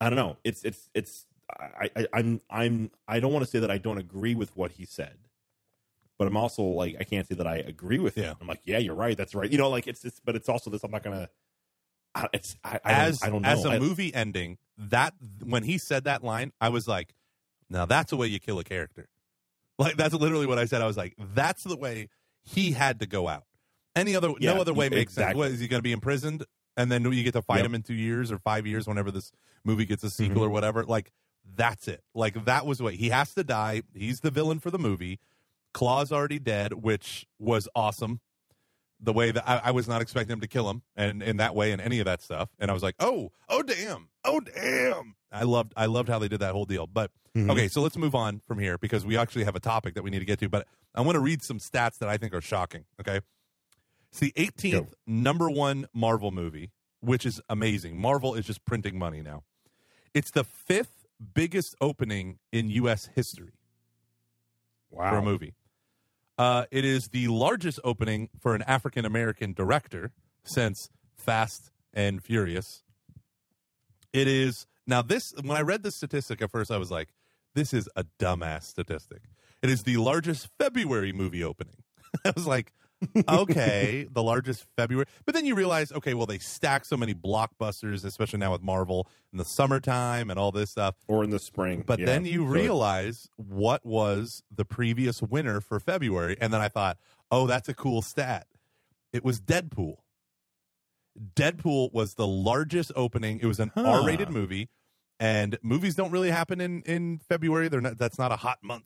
I don't know. It's it's it's I, I I'm I'm I don't want to say that I don't agree with what he said, but I'm also like I can't say that I agree with Yeah. it. I'm like, yeah, you're right. That's right. You know, like it's it's but it's also this. I'm not gonna. I, it's I, I as don't, I don't know. as a I- movie ending, that when he said that line, I was like, "Now that's the way you kill a character." Like that's literally what I said. I was like, "That's the way he had to go out." Any other, Yeah, no other way makes sense. exactly. What is he going to be imprisoned, and then you get to fight Yep. him in two years or five years, whenever this movie gets a sequel Mhm. or whatever? Like that's it. Like that was the way he has to die. He's the villain for the movie. Klaue's already dead, which was awesome. The way that I, I was not expecting him to kill him, and in that way, and any of that stuff, and I was like, "Oh, oh, damn, oh, damn!" I loved, I loved how they did that whole deal. But Mhm. okay, so let's move on from here because we actually have a topic that we need to get to. But I want to read some stats that I think are shocking. Okay, it's the 18th Go. number one Marvel movie, which is amazing. Marvel is just printing money now. It's the fifth biggest opening in U.S. history wow. for a movie. Uh, it is the largest opening for an African American director since Fast and Furious. It is now this. When I read this statistic at first, I was like, "This is a dumbass statistic." It is the largest February movie opening. I was like, "Okay, the largest February," but then you realize, okay, well, they stack so many blockbusters, especially now with Marvel in the summertime and all this stuff. or in the spring. But yeah. then you realize what was the previous winner for February. And then I thought, oh, that's a cool stat. It was Deadpool. Deadpool was the largest opening. It was an Huh. R rated movie. And movies don't really happen in, in February. They're not that's not a hot month.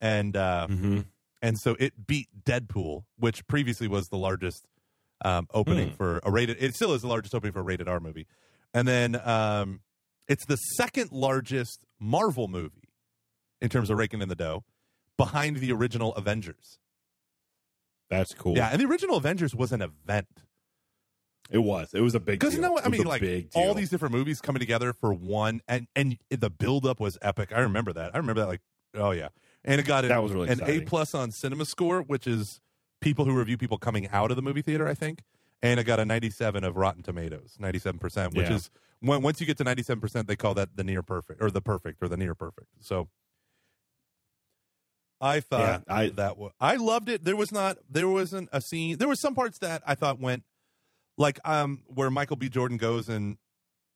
And uh Mhm. And so it beat Deadpool, which previously was the largest um, opening Hmm. for a rated. It still is the largest opening for a rated R movie, and then um, it's the second largest Marvel movie in terms of raking in the dough, behind the original Avengers. That's cool. Yeah, and the original Avengers was an event it was. It was a big because you know what I mean, like all these different movies coming together for one, and and the build up was epic. I remember that. I remember that like oh yeah, and it got an, That was really an A plus on Cinema Score, which is people who review people coming out of the movie theater, I think, and it got a ninety seven of Rotten Tomatoes, ninety seven percent, which Yeah. is when once you get to ninety seven percent, they call that the near perfect or the perfect or the near perfect. So. I thought Yeah, I- that was, I loved it. There was not there wasn't a scene. There was some parts that I thought went like um where Michael B. Jordan goes and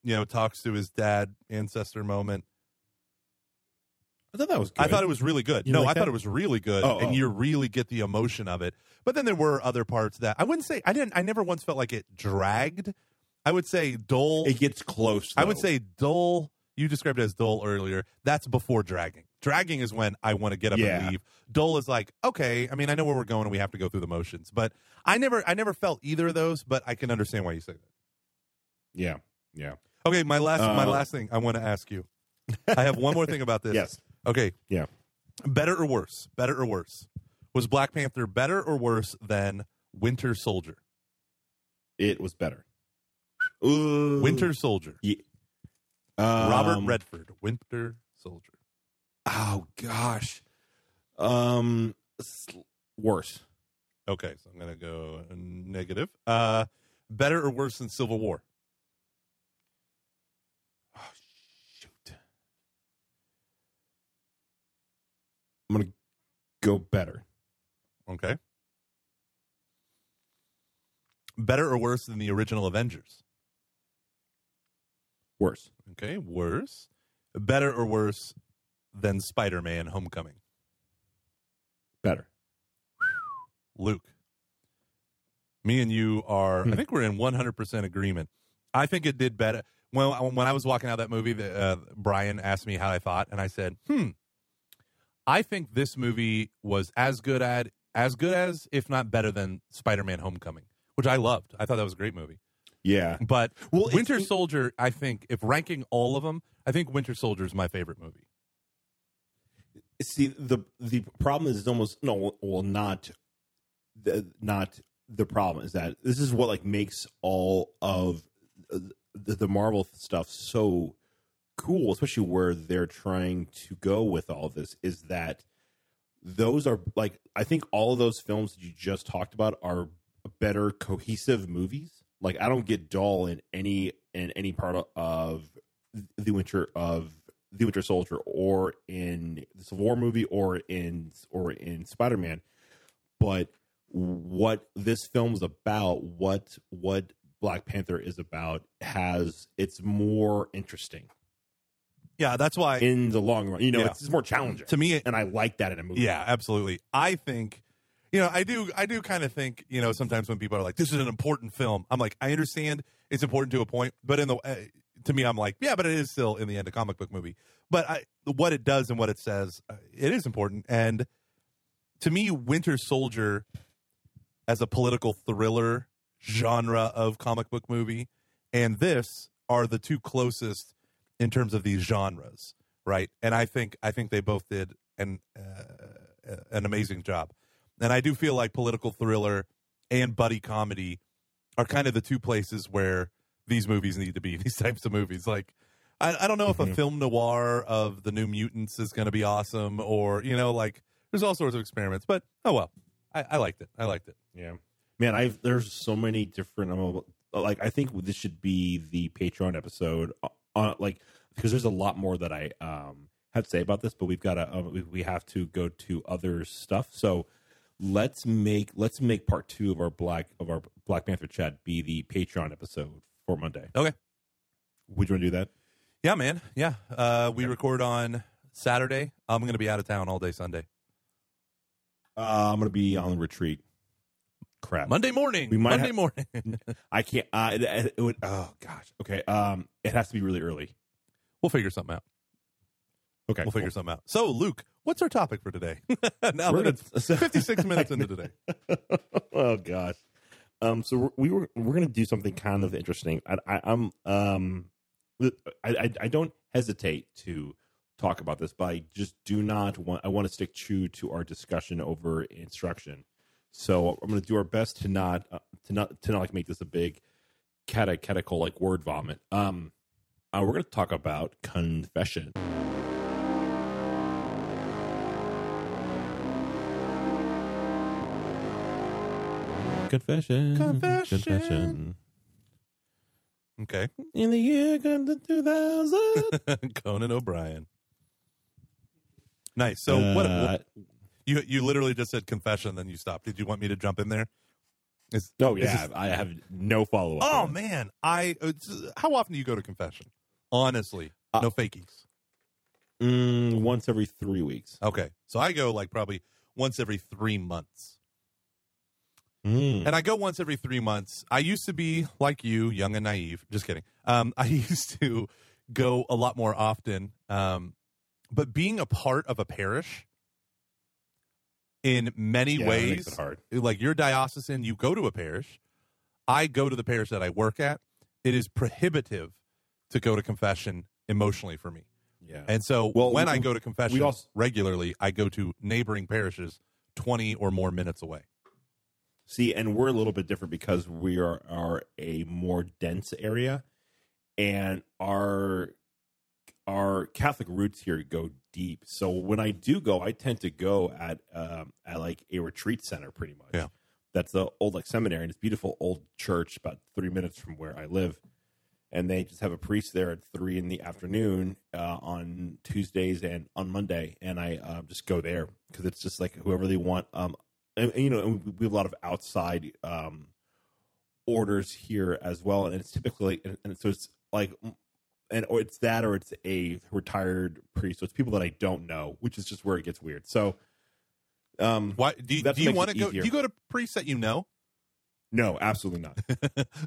you know talks to his dad ancestor moment. I thought that was. Good. I thought it was really good. You no, like I that? thought it was really good, Oh, and oh. you really get the emotion of it. But then there were other parts that I wouldn't say I didn't. I never once felt like it dragged. I would say dull. It gets close. I would say dull. You described it as dull earlier. That's before dragging. Dragging is when I want to get up and leave. Dull is like, okay, I mean, I know where we're going and we have to go through the motions. But I never I never felt either of those, but I can understand why you say that. Yeah. Yeah. Okay, my last my Uh, last thing I want to ask you. I have one more thing about this. Yes. Okay. Yeah. Better or worse? Better or worse? Was Black Panther better or worse than Winter Soldier? It was better. Ooh. Winter Soldier. Um, Robert Redford. Winter Soldier. Oh gosh. Um. Worse. Okay, so I'm gonna go negative. Uh, better or worse than Civil War? I'm gonna go better. Okay. Better or worse than the original Avengers? Worse. Okay, worse. Better or worse than Spider-Man: Homecoming? Better. Luke. Me and you are. I Hmm. think we're in 100% agreement. I think it did better. Well, when I was walking out of that movie, the, uh, Brian asked me how I thought, and I said, "Hmm, I think this movie was as good at as good as, if not better than, Spider-Man: Homecoming, which I loved. I thought that was a great movie. Yeah. But Well, Winter Soldier, I think, if ranking all of them, I think Winter Soldier is my favorite movie. See the the problem is almost no well not the not the problem is that this is what like makes all of uh, the, the Marvel stuff so cool, especially where they're trying to go with all this is that those are like I think all of those films that you just talked about are better cohesive movies. Like I don't get dull in any in any part of the winter of the Winter Soldier or in the Civil War movie or in or in Spider Man, but what this film's about, what what Black Panther is about, has it's more interesting Yeah, that's why. in the long run. You know, Yeah. it's, it's more challenging to me, and I like that in a movie. Yeah, absolutely. I think, you know, I do, I do kind of think, you know, sometimes when people are like, "This is an important film," I'm like, I understand it's important to a point, but in the, uh, to me, I'm like, yeah, but it is still in the end a comic book movie. But I, what it does and what it says, uh, it is important. And to me, Winter Soldier, as a political thriller genre of comic book movie, and this are the two closest in terms of these genres, right? And I think I think they both did an uh, an amazing job. And I do feel like political thriller and buddy comedy are kind of the two places where these movies need to be. These types of movies, like I, I don't know if a Mhm. film noir of the New Mutants is going to be awesome, or you know, like there's all sorts of experiments. But oh well, I, I liked it. I liked it. Yeah, man, I've there's so many different. um, Like I think this should be the Patreon episode. On like because there's a lot more that I um have to say about this, but we've got to uh, we, have to go to other stuff. So let's make let's make part two of our black of our Black Panther chat be the Patreon episode for Monday. Okay. Would you want to do that? Yeah, man. Yeah. Uh, we record on Saturday. I'm going to be out of town all day Sunday. Uh, I'm gonna be on retreat. Crap. Monday morning. We might Monday have- morning. I can't. Uh, it, it would. Oh gosh. Okay. Um, it has to be really early. we'll figure something out. Okay. We'll figure something out. So, Luke, what's our topic for today? now We're that it's 56 minutes into today. oh gosh. Um. So we're, we were we're gonna do something kind of interesting. I, I I'm um. I, I I don't hesitate to talk about this, but I just do not want. I want to stick true to our discussion over instruction. So I'm going to do our best to not uh, to not to not like make this a big catechetical like word vomit. Um. Uh, we're going to talk about confession. Confession. Confession. Okay. In the year come to 2000. Conan O'Brien. Nice. So, what, Uh, what you you literally just said confession, then you stopped. Did you want me to jump in there? Is, Oh yeah, this- I have no follow up. oh man, I. How often do you go to confession? Honestly, Uh, no fakies. mm, once every three weeks. Okay, so I go like probably once every three months. Mm. And I go once every three months. I used to be like you, young and naive. Just kidding. Um, I used to go a lot more often. Um, but being a part of a parish in many Yeah, ways, like you're diocesan, you go to a parish. I go to the parish that I work at. It is prohibitive to go to confession emotionally for me. Yeah. And so Well, when we- I go to confession also- regularly, I go to neighboring parishes 20 or more minutes away. See, and we're a little bit different because we are are a more dense area, and our our Catholic roots here go deep. So when I do go, I tend to go at um, at like a retreat center, pretty much. Yeah. that's the old like seminary, and it's a beautiful old church about three minutes from where I live. And they just have a priest there at three in the afternoon uh, on Tuesdays and on Monday, and I uh, just go there because it's just like whoever they want. Um, and, and, you know, and we have a lot of outside um, orders here as well, and it's typically and, and so it's like, and or it's that or it's a retired priest, so it's people that I don't know, which is just where it gets weird. So, um, Why do you, you want to go? Do you go to priests that you know? no, absolutely not.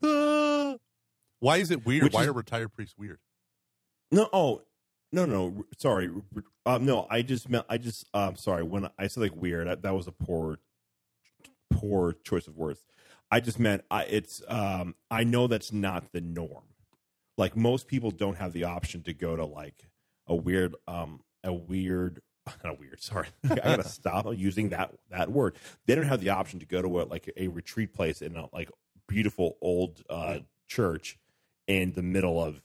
Uh, Why is it weird? Which Why is- are retired priests weird? No, oh, no, no, sorry. Um, no, I just meant, I just, um, sorry. When I said like weird, that, that was a poor, poor choice of words. I just meant I, it's. Um, I know that's not the norm. Like most people don't have the option to go to like a weird, um, a weird, not a weird. Sorry, I gotta stop using that that word. They don't have the option to go to a, like a retreat place in a like beautiful old uh, church in the middle of,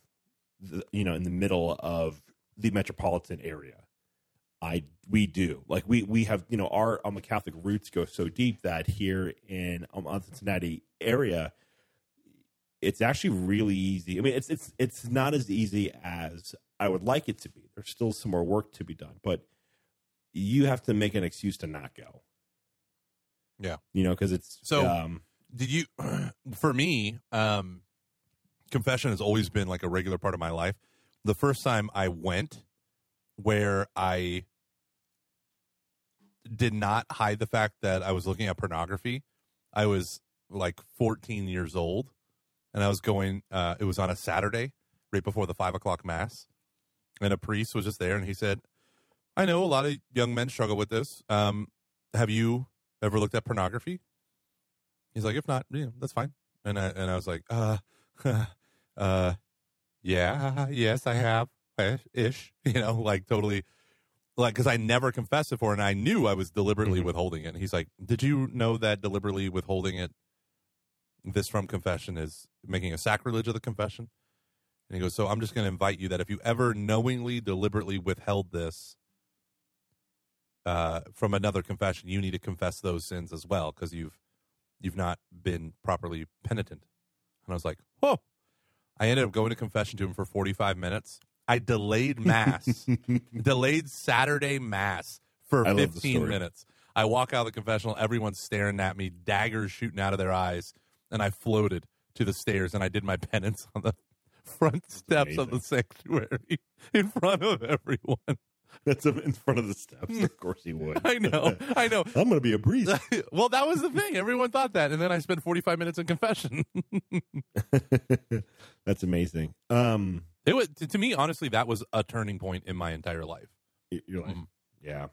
the, you know, in the middle of the metropolitan area. I we do like we we have you know our um, Catholic roots go so deep that here in um, the Cincinnati area, it's actually really easy. I mean, it's it's it's not as easy as I would like it to be. There's still some more work to be done, but you have to make an excuse to not go. Yeah, you know, because it's So- Um, did you for me um confession has always been like a regular part of my life the first time i went where i did not hide the fact that i was looking at pornography i was like 14 years old and i was going uh it was on a saturday right before the five o'clock mass and a priest was just there and he said i know a lot of young men struggle with this um have you ever looked at pornography He's like, if not, yeah, that's fine. And I and I was like, uh, uh, yeah, yes, I have, ish, you know, like totally, like because I never confessed before, and I knew I was deliberately Mhm. withholding it. And he's like, did you know that deliberately withholding it, this from confession is making a sacrilege of the confession? And he goes, so I'm just going to invite you that if you ever knowingly, deliberately withheld this. Uh, from another confession, you need to confess those sins as well because you've you've not been properly penitent. And I was like, whoa. I ended up going to confession to him for 45 minutes. I delayed mass, delayed Saturday mass for I 15 minutes. I walk out of the confessional, everyone's staring at me, daggers shooting out of their eyes, and I floated to the stairs and I did my penance on the front steps of the sanctuary in front of everyone. that's in front of the steps. Of course he would. I know, I know. I'm going to be a priest. well, that was the thing. Everyone thought that, and then I spent 45 minutes in confession. that's amazing. Um, It was to, me, honestly, that was a turning point in my entire life. y- you're like, Mhm. yeah.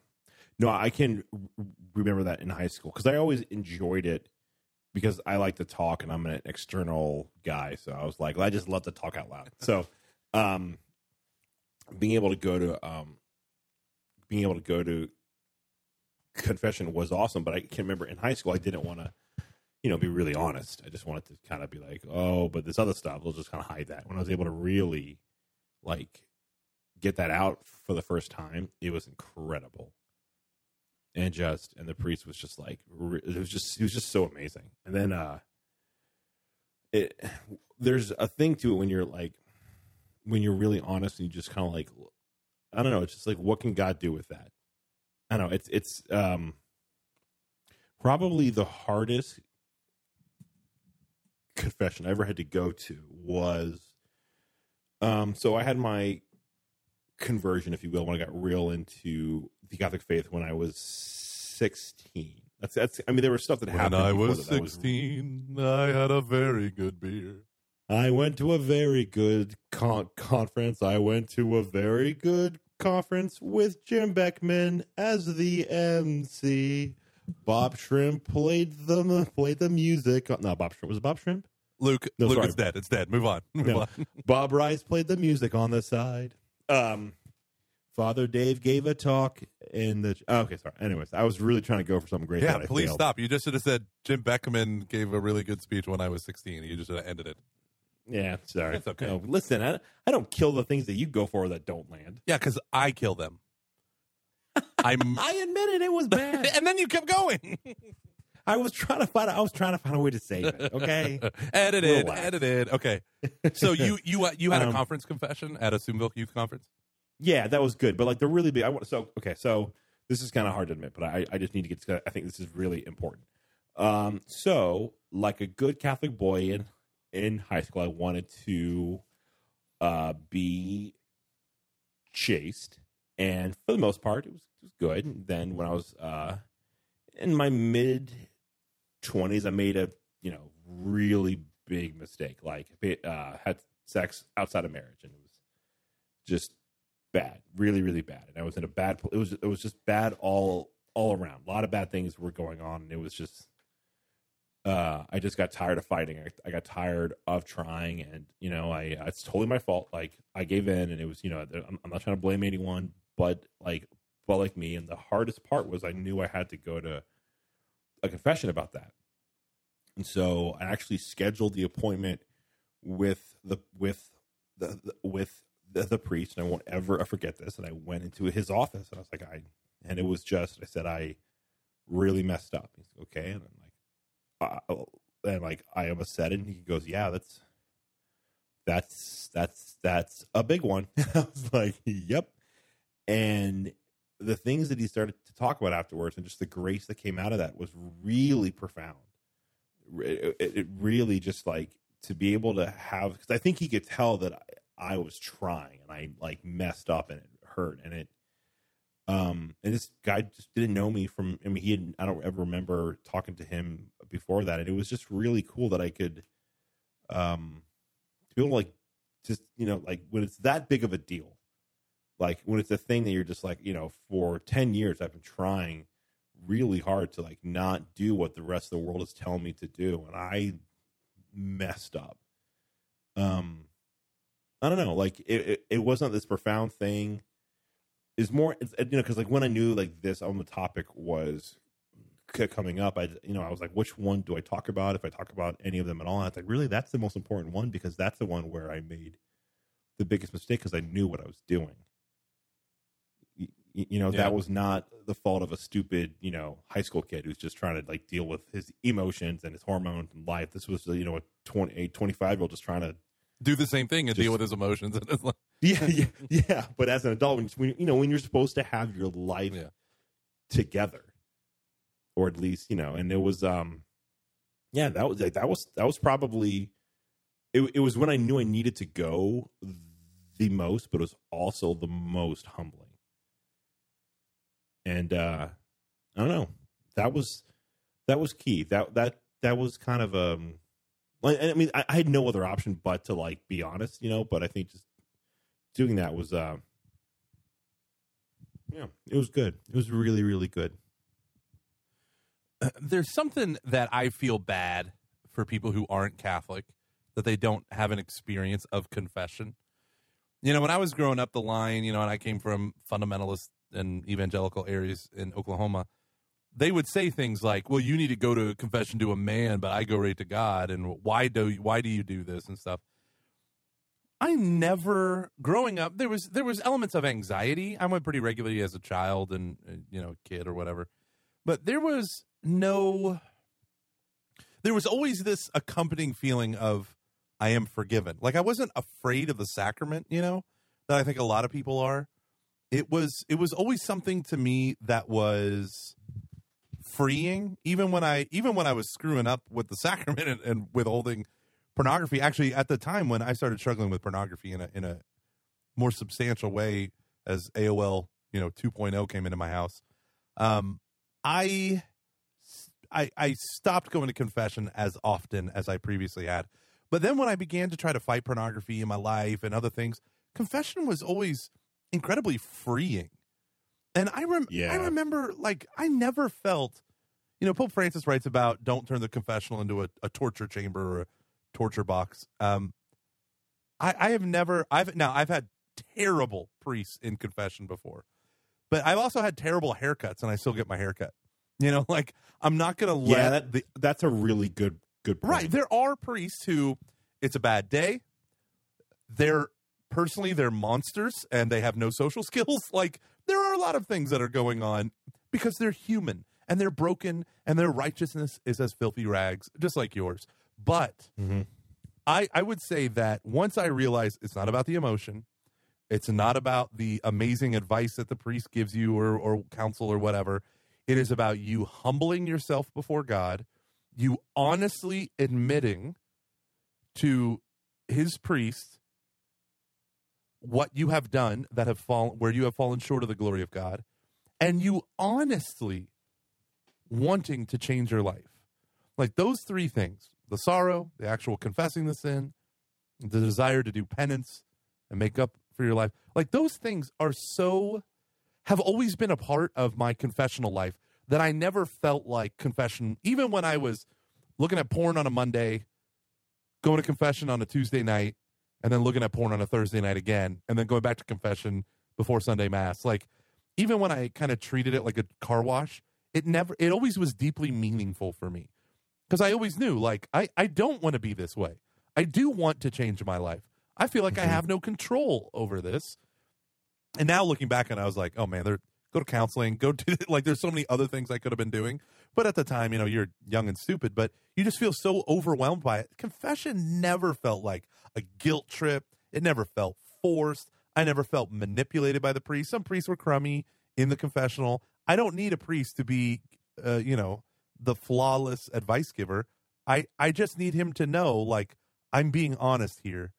No, I can r- remember that in high school because I always enjoyed it because I like to talk and I'm an external guy. So I was like, I just love to talk out loud. So, um, being able to go to, um, being able to go to confession was awesome. But I can remember in high school, I didn't want to, you know, be really honest. I just wanted to kind of be like, oh, but this other stuff, we'll just kind of hide that. When I was able to really, like, get that out for the first time, it was incredible. And just and the priest was just like it was just he was just so amazing. And then uh it there's a thing to it when you're like when you're really honest and you just kind of like I don't know, it's just like what can God do with that? I don't know, it's it's um probably the hardest confession I ever had to go to was um so I had my conversion, if you will, when I got real into the Catholic faith when I was sixteen. That's that's. I mean, there was stuff that When happened. I was that. 16, I had a very good beer. I went to a very good con- conference. I went to a very good conference with Jim Beckman as the MC. Bob Shrimp played the played the music. No, Bob Shrimp was it Bob Shrimp. Luke, No, Luke, sorry. it's dead. It's dead. Move on. Move No. on. Bob Rice played the music on the side. Um, Father Dave gave a talk in the. Oh, okay, sorry. Anyways, I was really trying to go for something great. Yeah, but I please failed. stop. You just should have said Jim Beckman gave a really good speech when I was 16. You just should have ended it. Yeah, sorry. It's okay. No, listen, I, I don't kill the things that you go for that don't land. Yeah, because I kill them. I'm. I admitted it was bad. and then you kept going. I was trying to find. I was trying to find a way to save it. Okay. edited, Relax. edited. Okay. So you you uh, you had a Um, conference confession at a Steubenville Youth Conference. yeah, that was good. But like the really big. I want. So okay. So this is kind of hard to admit, but I I just need to get. To, I think this is really important. Um. So like a good Catholic boy in in high school, I wanted to uh be chaste and for the most part, it was it was good. And then when I was uh in my mid twenties, I made a you know really big mistake. Like uh, had sex outside of marriage, and it was just bad, really, really bad. And I was in a bad. It was it was just bad all all around. A lot of bad things were going on, and it was just uh, I just got tired of fighting. I, I, got tired of trying, and you know, I it's totally my fault. Like I gave in, and it was you know, I'm, I'm not trying to blame anyone, but like, but like me. And the hardest part was I knew I had to go to a confession about that, and so I actually scheduled the appointment with the with the, with the, the priest, and I won't ever forget this. And I went into his office, and I was like, I, and it was just I said I really messed up. He's okay, and I'm like uh, and like I said it, and he goes, "Yeah, that's that's that's that's a big one." I was like, "Yep," and the things that he started to talk about afterwards, and just the grace that came out of that was really profound. It, it really just like to be able to have because I think he could tell that I, I was trying and I like messed up and it hurt and it um, and this guy just didn't know me from. I mean, he had. I don't ever remember talking to him before that, and it was just really cool that I could, um, feel like, just you know, like when it's that big of a deal, like when it's a thing that you're just like, you know, for ten years I've been trying really hard to like not do what the rest of the world is telling me to do, and I messed up. Um, I don't know, like it, it, it wasn't this profound thing is more you know because like when I knew like this on the topic was coming up, I you know I was like, which one do I talk about? If I talk about any of them at all, and was like really that's the most important one because that's the one where I made the biggest mistake because I knew what I was doing. You, know yeah. that was not the fault of a stupid you know high school kid who's just trying to like deal with his emotions and his hormones and life. This was you know a 20, a 25 year old just trying to do the same thing and just, deal with his emotions. yeah, yeah, yeah. But as an adult, when, you know when you're supposed to have your life yeah. together, or at least you know, and it was, um, yeah, that was that was that was probably it. It was when I knew I needed to go the most, but it was also the most humbling. And uh I don't know. That was that was key. That that that was kind of um I mean, I, I, had no other option but to like be honest, you know. But I think just doing that was, uh, yeah, it was good. It was really, really good. There's something that I feel bad for people who aren't Catholic that they don't have an experience of confession. You know, when I was growing up the line, you know, and I came from fundamentalist and evangelical areas in Oklahoma they would say things like, "Well, you need to go to confession to a man, but I go right to God." And why do why do you do this and stuff? I never growing up there was there was elements of anxiety. I went pretty regularly as a child and uh, you know kid or whatever, but there was no. There was always this accompanying feeling of I am forgiven. Like I wasn't afraid of the sacrament, you know, that I think a lot of people are. It was it was always something to me that was freeing. Even when i even when i was screwing up with the sacrament and, and withholding pornography actually at the time when i started struggling with pornography in a in a more substantial way as aol you know 2.0 came into my house um i i i stopped going to confession as often as i previously had. But then when i began to try to fight pornography in my life and other things confession was always incredibly freeing and I rem- yeah. I remember like I never felt you know, Pope Francis writes about don't turn the confessional into a, a torture chamber or a torture box. Um, I, I have never, I've now I've had terrible priests in confession before, but I've also had terrible haircuts, and I still get my haircut. You know, like I'm not gonna let yeah, that, the, that's a really good good point. right. There are priests who it's a bad day. They're personally they're monsters and they have no social skills. Like there are a lot of things that are going on because they're human and they're broken and their righteousness is as filthy rags, just like yours. But mm-hmm. I, I would say that once I realized it's not about the emotion, it's not about the amazing advice that the priest gives you or, or counsel or whatever. It is about you humbling yourself before God, you honestly admitting to his priest what you have done that have fallen where you have fallen short of the glory of God, and you honestly wanting to change your life. Like those three things the sorrow, the actual confessing the sin, the desire to do penance and make up for your life. Like those things are so, have always been a part of my confessional life that I never felt like confession, even when I was looking at porn on a Monday, going to confession on a Tuesday night, and then looking at porn on a Thursday night again, and then going back to confession before Sunday Mass. Like, even when I kind of treated it like a car wash, it never, it always was deeply meaningful for me because I always knew, like, I, I don't want to be this way. I do want to change my life. I feel like mm-hmm. I have no control over this. And now looking back and I was like, oh man, there go to counseling, go to like there's so many other things I could have been doing. But at the time, you know, you're young and stupid, but you just feel so overwhelmed by it. Confession never felt like a guilt trip. It never felt forced. I never felt manipulated by the priest. Some priests were crummy in the confessional. I don't need a priest to be, uh, you know, the flawless advice giver. I I just need him to know like I'm being honest here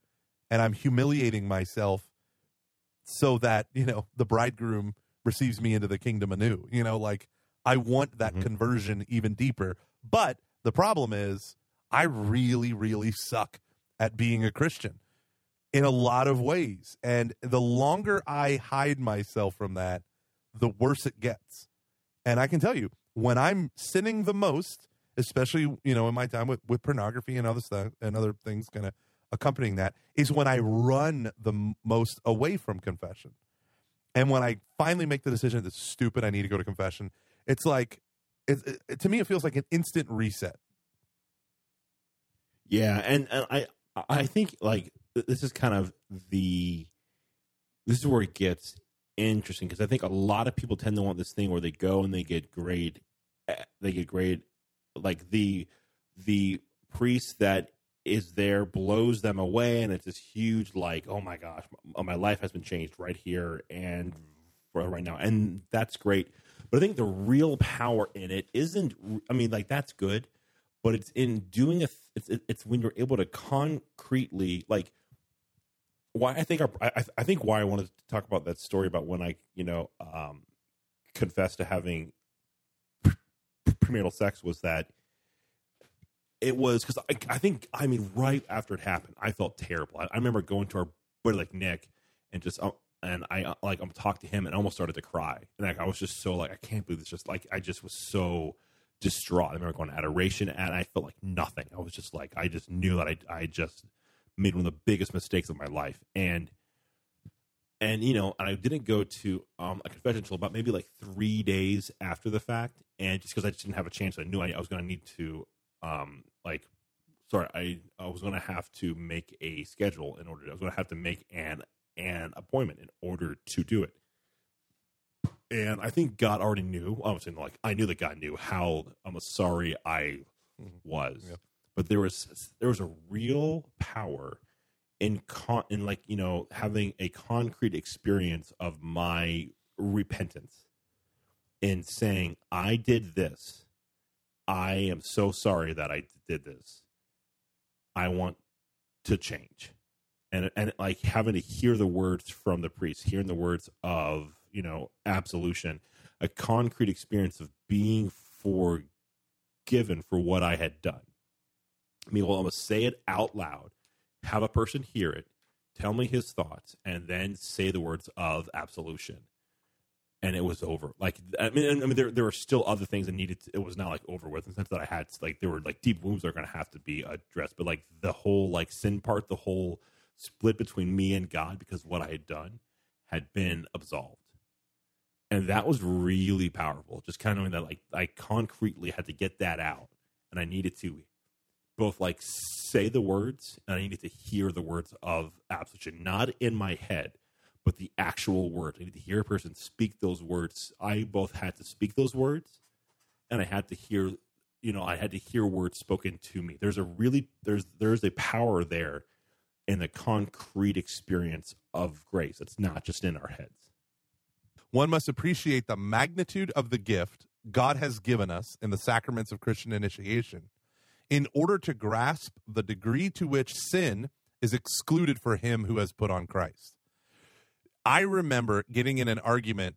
and I'm humiliating myself so that, you know, the bridegroom receives me into the kingdom anew. You know, like I want that mm-hmm. conversion even deeper. But the problem is I really, really suck at being a Christian in a lot of ways. And the longer I hide myself from that, the worse it gets. And I can tell you, when I'm sinning the most, especially, you know, in my time with, with pornography and other stuff and other things kind of accompanying that, is when I run the most away from confession. And when I finally make the decision that's stupid, I need to go to confession, it's like, it, it, to me, it feels like an instant reset. Yeah. And, and I, I think like this is kind of the, this is where it gets interesting because I think a lot of people tend to want this thing where they go and they get grade, eh, they get grade, like the the priest that is there blows them away, and it's this huge like, oh my gosh, my life has been changed right here and right now, and that's great. But I think the real power in it isn't. I mean, like that's good, but it's in doing a. It's it's when you're able to concretely like why I think I, I think why I wanted to talk about that story about when I you know um, confessed to having premarital sex was that it was because I, I, think I mean right after it happened I felt terrible. I, I remember going to our buddy like Nick and just uh, and I uh, like I'm talked to him and almost started to cry and like I was just so like I can't believe this just like I just was so distraught. I remember going to adoration and I felt like nothing. I was just like I just knew that I I just made one of the biggest mistakes of my life. And and you know, and I didn't go to um, a confession until about maybe like three days after the fact, and just because I just didn't have a chance, I knew I, I was going to need to, um, like, sorry, I, I was going to have to make a schedule in order. To, I was going to have to make an an appointment in order to do it. And I think God already knew. I was saying like I knew that God knew how I'm sorry I mm-hmm. was. Yeah but there was there was a real power in con in like you know having a concrete experience of my repentance in saying I did this. I am so sorry that I did this. I want to change. And and like having to hear the words from the priest, hearing the words of, you know, absolution, a concrete experience of being forgiven for what I had done me, well, I'm going to say it out loud, have a person hear it, tell me his thoughts, and then say the words of absolution. And it was over. Like I mean, I mean, there there were still other things that needed. To, it was not like over with in the sense that I had like there were like deep wounds that are going to have to be addressed. But like the whole like sin part, the whole split between me and God because what I had done had been absolved and that was really powerful just kind of knowing that like i concretely had to get that out and i needed to both like say the words and I needed to hear the words of absolution, not in my head, but the actual words. I need to hear a person speak those words. I both had to speak those words and I had to hear, you know, I had to hear words spoken to me. There's a really there's there's a power there in the concrete experience of grace. It's not just in our heads. One must appreciate the magnitude of the gift God has given us in the sacraments of Christian initiation in order to grasp the degree to which sin is excluded for him who has put on Christ. I remember getting in an argument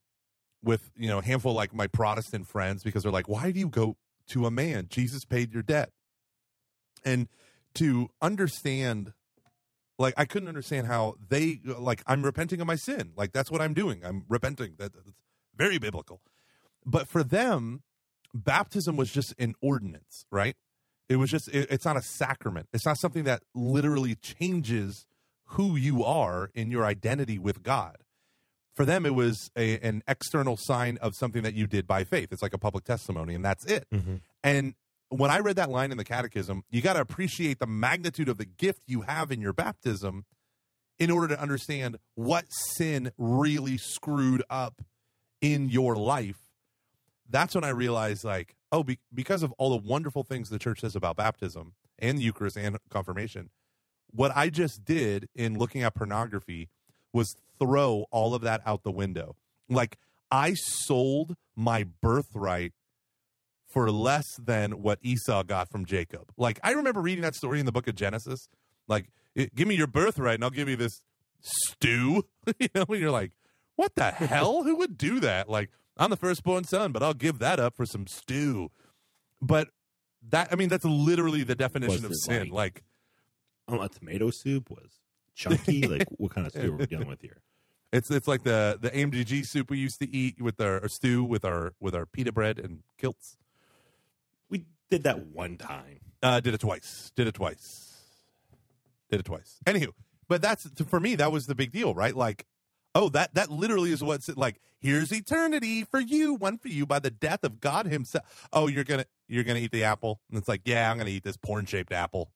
with, you know, a handful like my Protestant friends because they're like, why do you go to a man? Jesus paid your debt. And to understand, like, I couldn't understand how they, like, I'm repenting of my sin. Like, that's what I'm doing. I'm repenting. That, that's very biblical. But for them, baptism was just an ordinance, right? It was just it, it's not a sacrament. It's not something that literally changes who you are in your identity with God. For them, it was a, an external sign of something that you did by faith. It's like a public testimony, and that's it. Mm-hmm. And when I read that line in the catechism, you got to appreciate the magnitude of the gift you have in your baptism in order to understand what sin really screwed up in your life. That's when I realized, like, oh, be- because of all the wonderful things the church says about baptism and the Eucharist and confirmation, what I just did in looking at pornography was throw all of that out the window. Like, I sold my birthright for less than what Esau got from Jacob. Like I remember reading that story in the book of Genesis. Like, it, give me your birthright and I'll give you this stew. you know, and you're like, what the hell? Who would do that? Like, I'm the firstborn son, but I'll give that up for some stew. But that, I mean, that's literally the definition of sin. like- Like, Oh, a tomato soup was chunky. like what kind of stew are we dealing with here? it's it's like the the AMGG soup we used to eat with our, our stew with our with our pita bread and kilts. Did that one time. Uh, did it twice. Did it twice. Did it twice. Anywho, but that's for me. That was the big deal, right? Like, oh, that that literally is what's like. Here's eternity for you, one for you by the death of God Himself. Oh, you're gonna you're gonna eat the apple, and it's like, yeah, I'm gonna eat this porn shaped apple.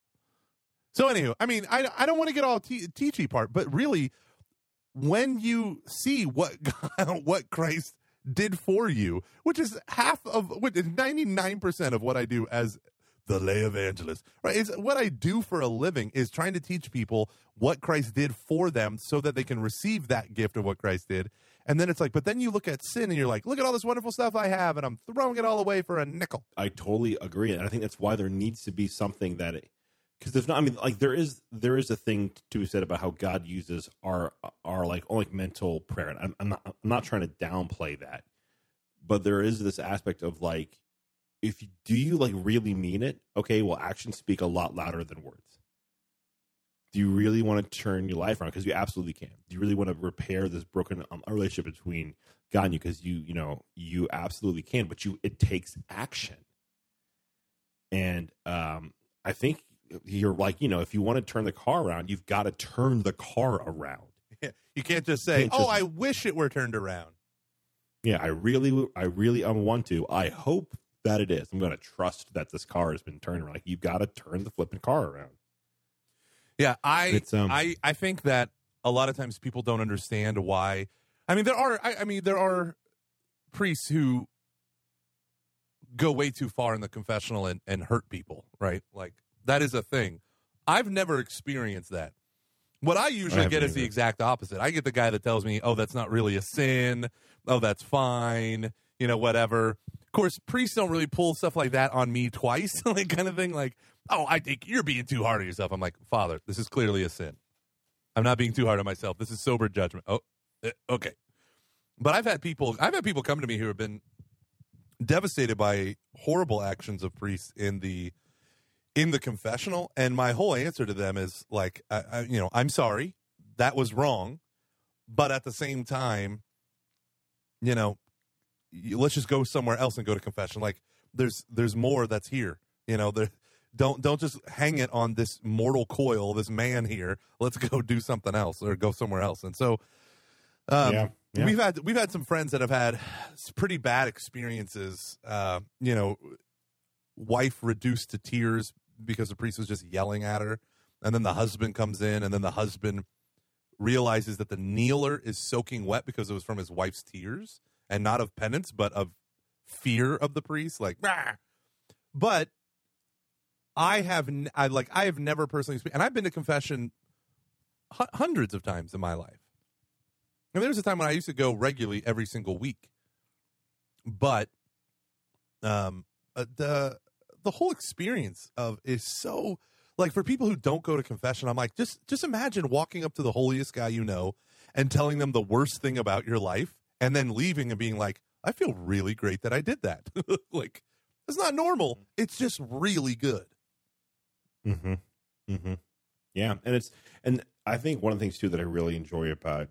So, anywho, I mean, I I don't want to get all te- teachy part, but really, when you see what God, what Christ did for you, which is half of what is ninety nine percent of what I do as the lay evangelist, right? Is what I do for a living is trying to teach people what Christ did for them so that they can receive that gift of what Christ did. And then it's like, but then you look at sin and you're like, look at all this wonderful stuff I have, and I'm throwing it all away for a nickel. I totally agree, and I think that's why there needs to be something that, because there's not. I mean, like there is there is a thing to be said about how God uses our our like like mental prayer. And I'm, I'm not I'm not trying to downplay that, but there is this aspect of like, if you, do you like really mean it? Okay, well, actions speak a lot louder than words. Do you really want to turn your life around? Because you absolutely can. Do you really want to repair this broken um, relationship between God and you? Because you, you know, you absolutely can. But you, it takes action. And um, I think you're like, you know, if you want to turn the car around, you've got to turn the car around. You can't just say, Can't "Oh, just- I wish it were turned around." Yeah, I really, I really, I want to. I hope that it is. I'm going to trust that this car has been turned around. Like you've got to turn the flipping car around. Yeah, I um, I I think that a lot of times people don't understand why. I mean, there are I, I mean there are priests who go way too far in the confessional and, and hurt people, right? Like that is a thing. I've never experienced that. What I usually haven't get is the exact opposite. I get the guy that tells me, "Oh, that's not really a sin. Oh, that's fine." You know, whatever. Of course, priests don't really pull stuff like that on me twice, like kind of thing. Like, "Oh, I think you're being too hard on yourself." I'm like, "Father, this is clearly a sin. I'm not being too hard on myself. This is sober judgment." Oh, eh, okay. But I've had people, I've had people come to me who have been devastated by horrible actions of priests in the in the confessional and my whole answer to them is like I, I, you know i'm sorry that was wrong but at the same time you know let's just go somewhere else and go to confession. Like there's there's more that's here you know there don't don't just hang it on this mortal coil this man here. Let's go do something else or go somewhere else. And so um, Yeah, yeah. we've had we've had some friends that have had pretty bad experiences uh, you know wife reduced to tears because the priest was just yelling at her. And then the husband comes in and then the husband realizes that the kneeler is soaking wet because it was from his wife's tears and not of penance but of fear of the priest like but i have n- I like i have never personally expe- and i've been to confession hu- hundreds of times in my life. And there was a time when i used to go regularly every single week. But um uh, the the whole experience of is so like for people who don't go to confession i'm like just just imagine walking up to the holiest guy you know and telling them the worst thing about your life and then leaving and being like i feel really great that i did that like it's not normal it's just really good Mm-hmm. Mm-hmm. Yeah, and it's and I think one of the things too that I really enjoy about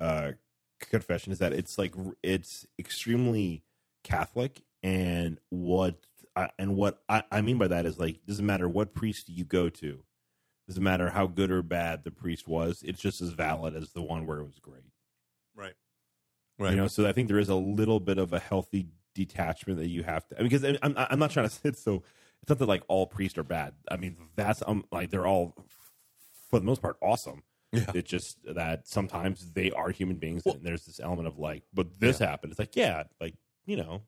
uh, confession is that it's like it's extremely Catholic, and what I, and what I, I mean by that is like doesn't matter what priest you go to, doesn't matter how good or bad the priest was. It's just as valid as the one where it was great. Right. Right. You know, so I think there is a little bit of a healthy detachment that you have to I mean, because I'm I'm not trying to sit so it's not that like all priests are bad. I mean, that's um like they're all for the most part awesome. Yeah. It's just that sometimes they are human beings and there's this element of like, but this happened. It's like, yeah, like, you know,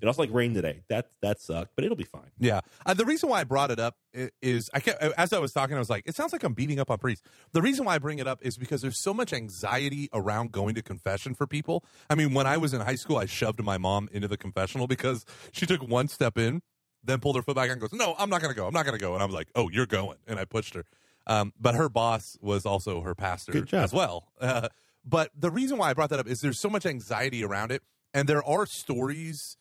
it also like rain today. That that sucked, but it'll be fine. Yeah. Uh, the reason why I brought it up is I kept, as I was talking, I was like, it sounds like I'm beating up on priests. The reason why I bring it up is because there's so much anxiety around going to confession for people. I mean, when I was in high school, I shoved my mom into the confessional because she took one step in, then pulled her foot back and goes, No, I'm not going to go. I'm not going to go. And I was like, Oh, you're going. And I pushed her. Um, but her boss was also her pastor as well. Uh, but the reason why I brought that up is there's so much anxiety around it. And there are stories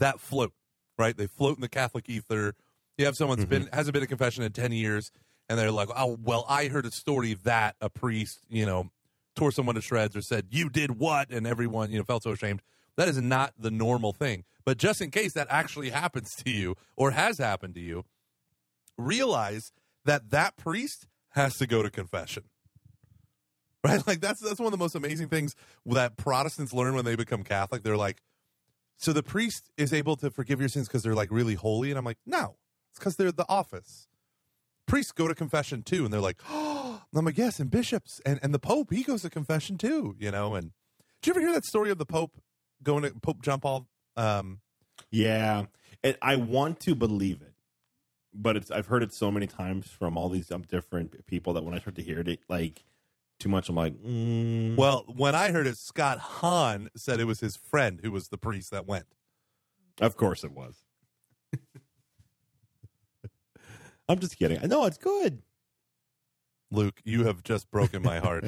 that float, right? They float in the Catholic ether. You have someone that's mm-hmm. been hasn't been a confession in ten years, and they're like, "Oh, well, I heard a story that a priest, you know, tore someone to shreds or said you did what," and everyone, you know, felt so ashamed. That is not the normal thing. But just in case that actually happens to you or has happened to you, realize that that priest has to go to confession. Right? Like that's that's one of the most amazing things that Protestants learn when they become Catholic. They're like, so the priest is able to forgive your sins because they're like really holy, and I'm like, no, it's because they're the office. Priests go to confession too, and they're like, oh, I'm like, yes, and bishops and and the Pope he goes to confession too, you know. And did you ever hear that story of the Pope going to Pope John Paul? Um, Yeah, and I want to believe it, but it's I've heard it so many times from all these um, different people that when I start to hear it, like too much, I'm like, mm, well, when I heard it, Scott Hahn said it was his friend who was the priest that went. of course it was. I'm just kidding. I know it's good. Luke, you have just broken my heart.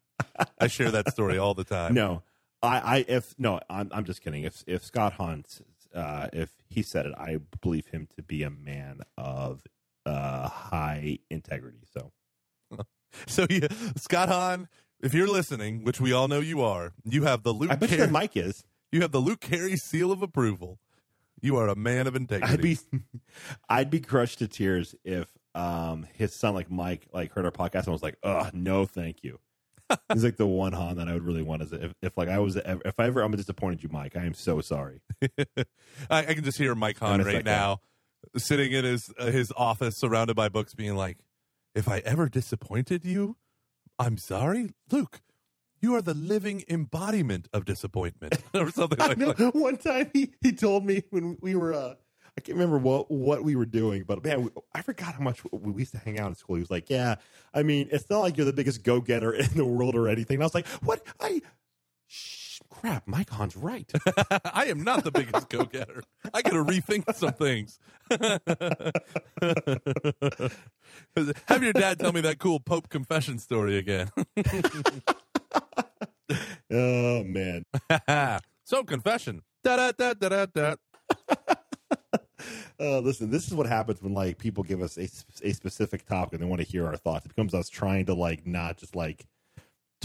I share that story all the time. No, I, I if no, I'm, I'm just kidding. If if Scott Hahn, uh, if he said it, I believe him to be a man of uh, high integrity. So So yeah, Scott Hahn, if you're listening, which we all know you are, you have the Luke. I bet you Carey- that Mike is. You have the Luke Carey seal of approval. You are a man of integrity. I'd be, I'd be crushed to tears if um his son like Mike like heard our podcast and was like, "Oh no, thank you." He's like the one Hahn that I would really want is if, if like I was if I ever I'm disappointed you, Mike. I am so sorry. I, I can just hear Mike Hahn miss right that guy. now, sitting in his uh, his office, surrounded by books, being like, "If I ever disappointed you, I'm sorry, Luke. You are the living embodiment of disappointment, or something like that." One time he, he told me when we were uh I can't remember what what we were doing, but man, we, I forgot how much we we used to hang out in school. He was like, "Yeah, I mean, it's not like you're the biggest go getter in the world or anything." And I was like, "What? I." Shh, crap, Mike Hahn's right. I am not the biggest go getter. I got to rethink some things. Have your dad tell me that cool Pope confession story again. oh man. so confession. Da da da da da da. Uh, listen, this is what happens when like people give us a, a specific topic and they want to hear our thoughts. It becomes us trying to like not just like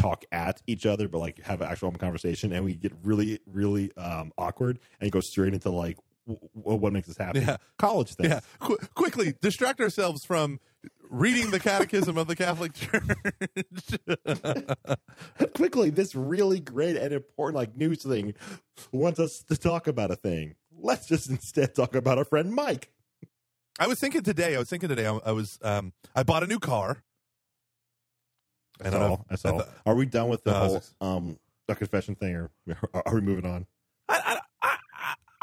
talk at each other, but like have an actual conversation, and we get really, really um, awkward and go straight into like w- w- what makes us happy. Yeah. College things. Yeah, Qu- quickly distract ourselves from reading the Catechism of the Catholic Church. Quickly, this really great and important like news thing wants us to talk about a thing. Let's just instead talk about our friend Mike. I was thinking today. I was thinking today. I, I was. Um, I bought a new car. That's know. all. That's all. thought- Are we done with the was whole um the confession thing, or are we moving on? I, I, I,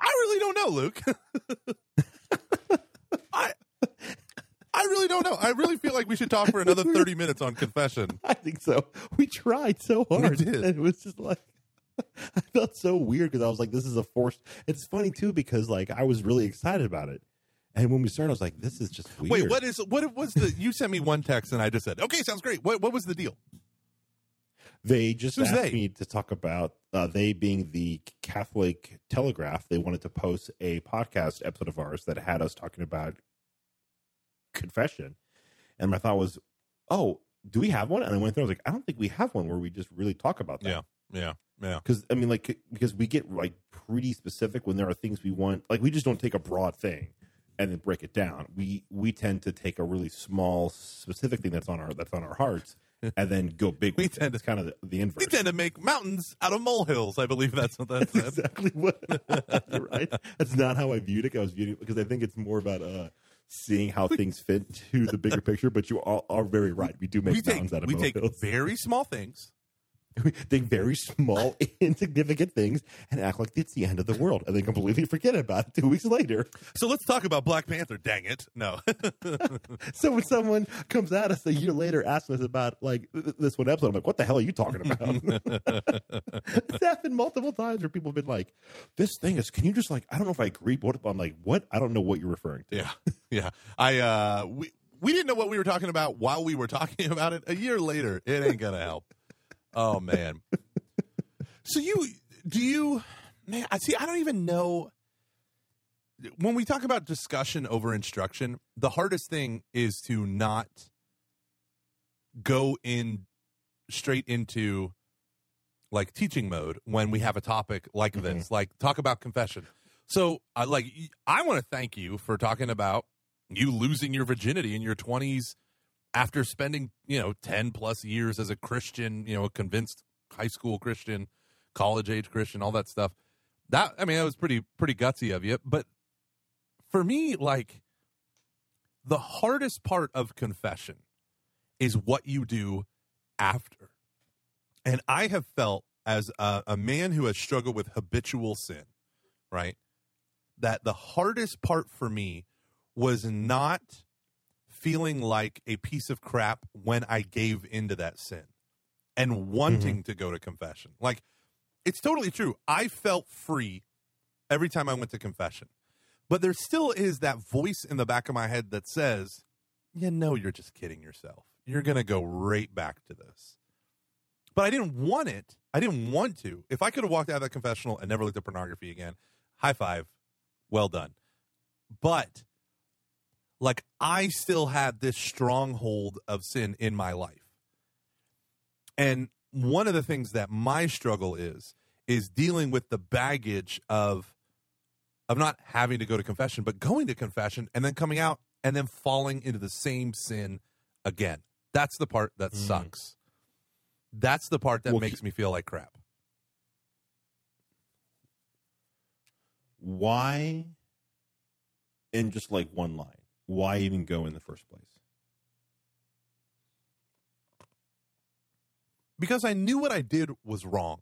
I- really don't know, Luke. I, I really don't know. I really feel like we should talk for another thirty minutes on confession. I think so. We tried so hard. did. And it was just like I felt so weird because I was like, this is a forced. It's funny too because like I was really excited about it, and when we started, I was like, this is just weird. Wait, what is what was the? You sent me one text and I just said, "Okay, sounds great." What what was the deal? They just Who's asked they? me to talk about uh, they being the Catholic Telegraph. They wanted to post a podcast episode of ours that had us talking about confession, and my thought was, oh, do we have one? And I went through. I was like, I don't think we have one where we just really talk about that. Yeah, yeah. Yeah. because I mean, like, because we get like pretty specific when there are things we want. Like, we just don't take a broad thing and then break it down. We we tend to take a really small, specific thing that's on our that's on our hearts, and then go big. We it. tend to- it's kind of the, the inverse. We tend to make mountains out of molehills. I believe that's what that That's exactly what. Right. That's not how I viewed it. I was viewing it because I think it's more about uh, seeing how things fit to the bigger picture. But you all are very right. We do make we take mountains out of we take very small things. We take very small, insignificant things and act like it's the end of the world, and then completely forget about it two weeks later. So let's talk about Black Panther. Dang it! No, So when someone comes at us a year later asking us about like th- this one episode, I'm like, "What the hell are you talking about?" it's happened multiple times where people have been like, "This thing is." Can you just like? I don't know if I agree. But what I'm like, what? I don't know what you're referring to. yeah, yeah. I uh, we we didn't know what we were talking about while we were talking about it. A year later, it ain't gonna help. Oh man. So you do you man? I see. I don't even know. When we talk about discussion over instruction, the hardest thing is to not go in straight into like teaching mode when we have a topic like mm-hmm. this like talk about confession so i like i want to thank you for talking about you losing your virginity in your 20s after spending you know 10 plus years as a christian you know a convinced high school christian college age christian all that stuff that i mean that was pretty pretty gutsy of you but for me like the hardest part of confession is what you do after and I have felt as a, a man who has struggled with habitual sin, right? That the hardest part for me was not feeling like a piece of crap when I gave into that sin and wanting mm-hmm. to go to confession. Like, it's totally true. I felt free every time I went to confession. But there still is that voice in the back of my head that says, you know, you're just kidding yourself. You're going to go right back to this but I didn't want it. I didn't want to. If I could have walked out of that confessional and never looked at pornography again, high five, well done. But like I still had this stronghold of sin in my life. And one of the things that my struggle is is dealing with the baggage of of not having to go to confession, but going to confession and then coming out and then falling into the same sin again. That's the part that mm. sucks. That's the part that Well, makes me feel like crap. Why? In just like one line, why even go in the first place? Because I knew what I did was wrong.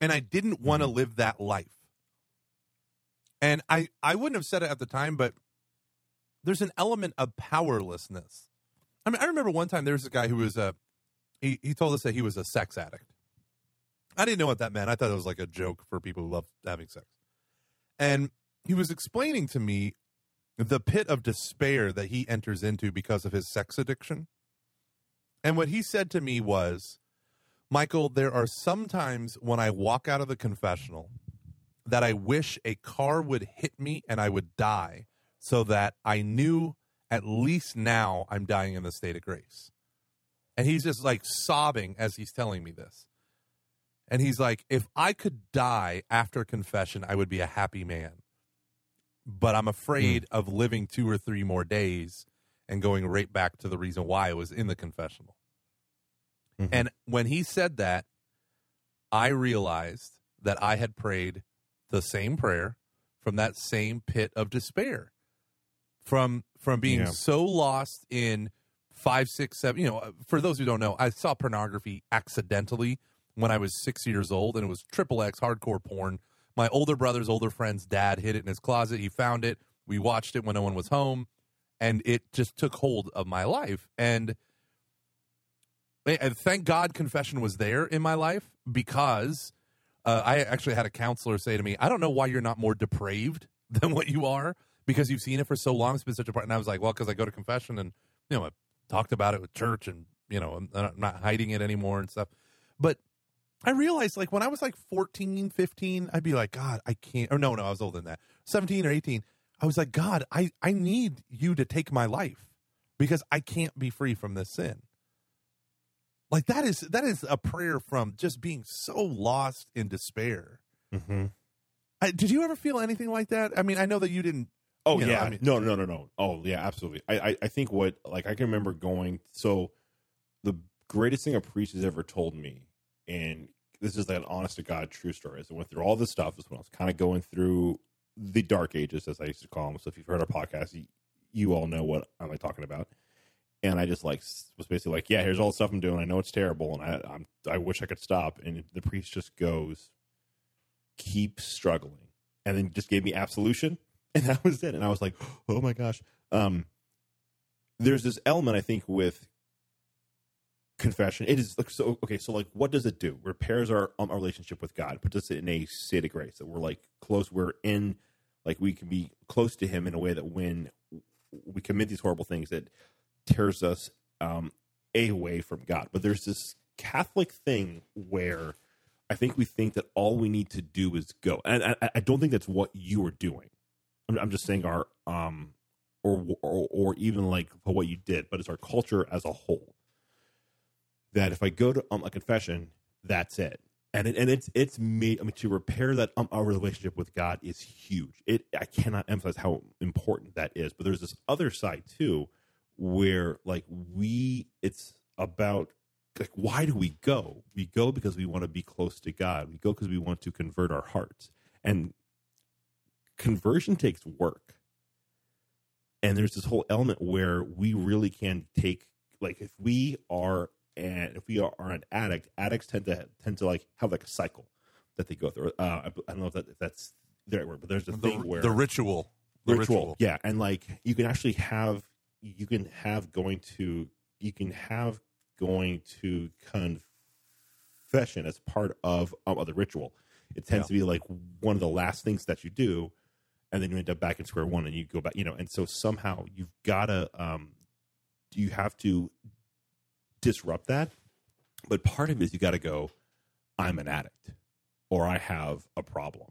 And I didn't want to mm-hmm. live that life. And I, I wouldn't have said it at the time, but there's an element of powerlessness. I mean, I remember one time there was a guy who was a, he, he told us that he was a sex addict. I didn't know what that meant. I thought it was like a joke for people who love having sex. And he was explaining to me the pit of despair that he enters into because of his sex addiction. And what he said to me was, Michael, there are some times when I walk out of the confessional that I wish a car would hit me and I would die so that I knew at least now I'm dying in the state of grace. And he's just like sobbing as he's telling me this. And he's like, if I could die after confession, I would be a happy man. But I'm afraid hmm. of living two or three more days and going right back to the reason why I was in the confessional. Mm-hmm. And when he said that, I realized that I had prayed the same prayer from that same pit of despair. From from being Yeah. so lost in five, six, seven. You know, for those who don't know, I saw pornography accidentally when I was six years old, and it was triple X hardcore porn. My older brother's older friend's dad hid it in his closet. He found it. We watched it when no one was home, and it just took hold of my life. And and thank God confession was there in my life because uh, I actually had a counselor say to me, I don't know why you're not more depraved than what you are because you've seen it for so long. It's been such a part. And I was like, well, because I go to confession and, you know, I talked about it with church and, you know, I'm not hiding it anymore and stuff. But I realized like when I was like 14, 15, I'd be like, God, I can't. Or no, no, I was older than that. 17 or 18. I was like, God, I, I need you to take my life because I can't be free from this sin. like that is that is a prayer from just being so lost in despair. Mm-hmm. I, did you ever feel anything like that? I mean, I know that you didn't. Oh You know, yeah, I mean- no, no, no, no. Oh yeah, absolutely. I, I, I think what like I can remember going. So the greatest thing a priest has ever told me, and this is like an honest to god true story. I went through all this stuff. as when I was kind of going through the dark ages, as I used to call them. So if you've heard our podcast, you, you all know what I'm like talking about. And I just like was basically like, yeah, here's all the stuff I'm doing. I know it's terrible, and I I'm, I wish I could stop. And the priest just goes, keep struggling, and then just gave me absolution and that was it and i was like oh my gosh um there's this element i think with confession. It is like so okay so like what does it do? Repairs our um, our relationship with god. Puts us in a state of grace that we're like close we're in like we can be close to him in a way that when we commit these horrible things that tears us um away from god. But there's this catholic thing where i think we think that all we need to do is go. And i, I don't think that's what you are doing. I'm, I'm just saying our um or, or or even like what you did, but it's our culture as a whole. That if I go to um, a confession, that's it, and it, and it's it's me. I mean, to repair that um, our relationship with God is huge. It I cannot emphasize how important that is. But there's this other side too, where like we, it's about like why do we go? We go because we want to be close to God. We go because we want to convert our hearts, and conversion takes work and there's this whole element where we really can take like if we are and if we are, are an addict addicts tend to tend to like have like a cycle that they go through uh, I, I don't know if, that, if that's the right word but there's a The, thing where the ritual, the ritual. ritual. Yeah, and like you can actually have you can have going to you can have going to confession as part of um, of the ritual. It tends Yeah. to be like one of the last things that you do, and then you end up back in square one, and you go back. You know, and so somehow you've got to um, you have to disrupt that. But part of it is you got to go. I'm an addict, or I have a problem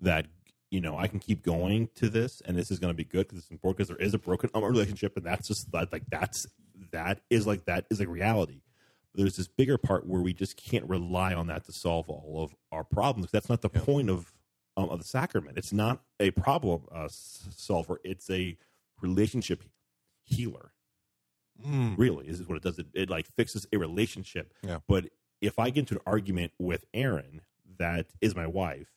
that you know I can keep going to this, and this is going to be good because it's important because there is a broken um, relationship, and that's just that like that's that is like that is a reality. But there's this bigger part where we just can't rely on that to solve all of our problems. That's not the Yeah. point of um, of the sacrament. It's not a problem uh, solver. It's a relationship healer Mm. really is what it does. It, it like fixes a relationship. Yeah. but if i get into an argument with Erin that is my wife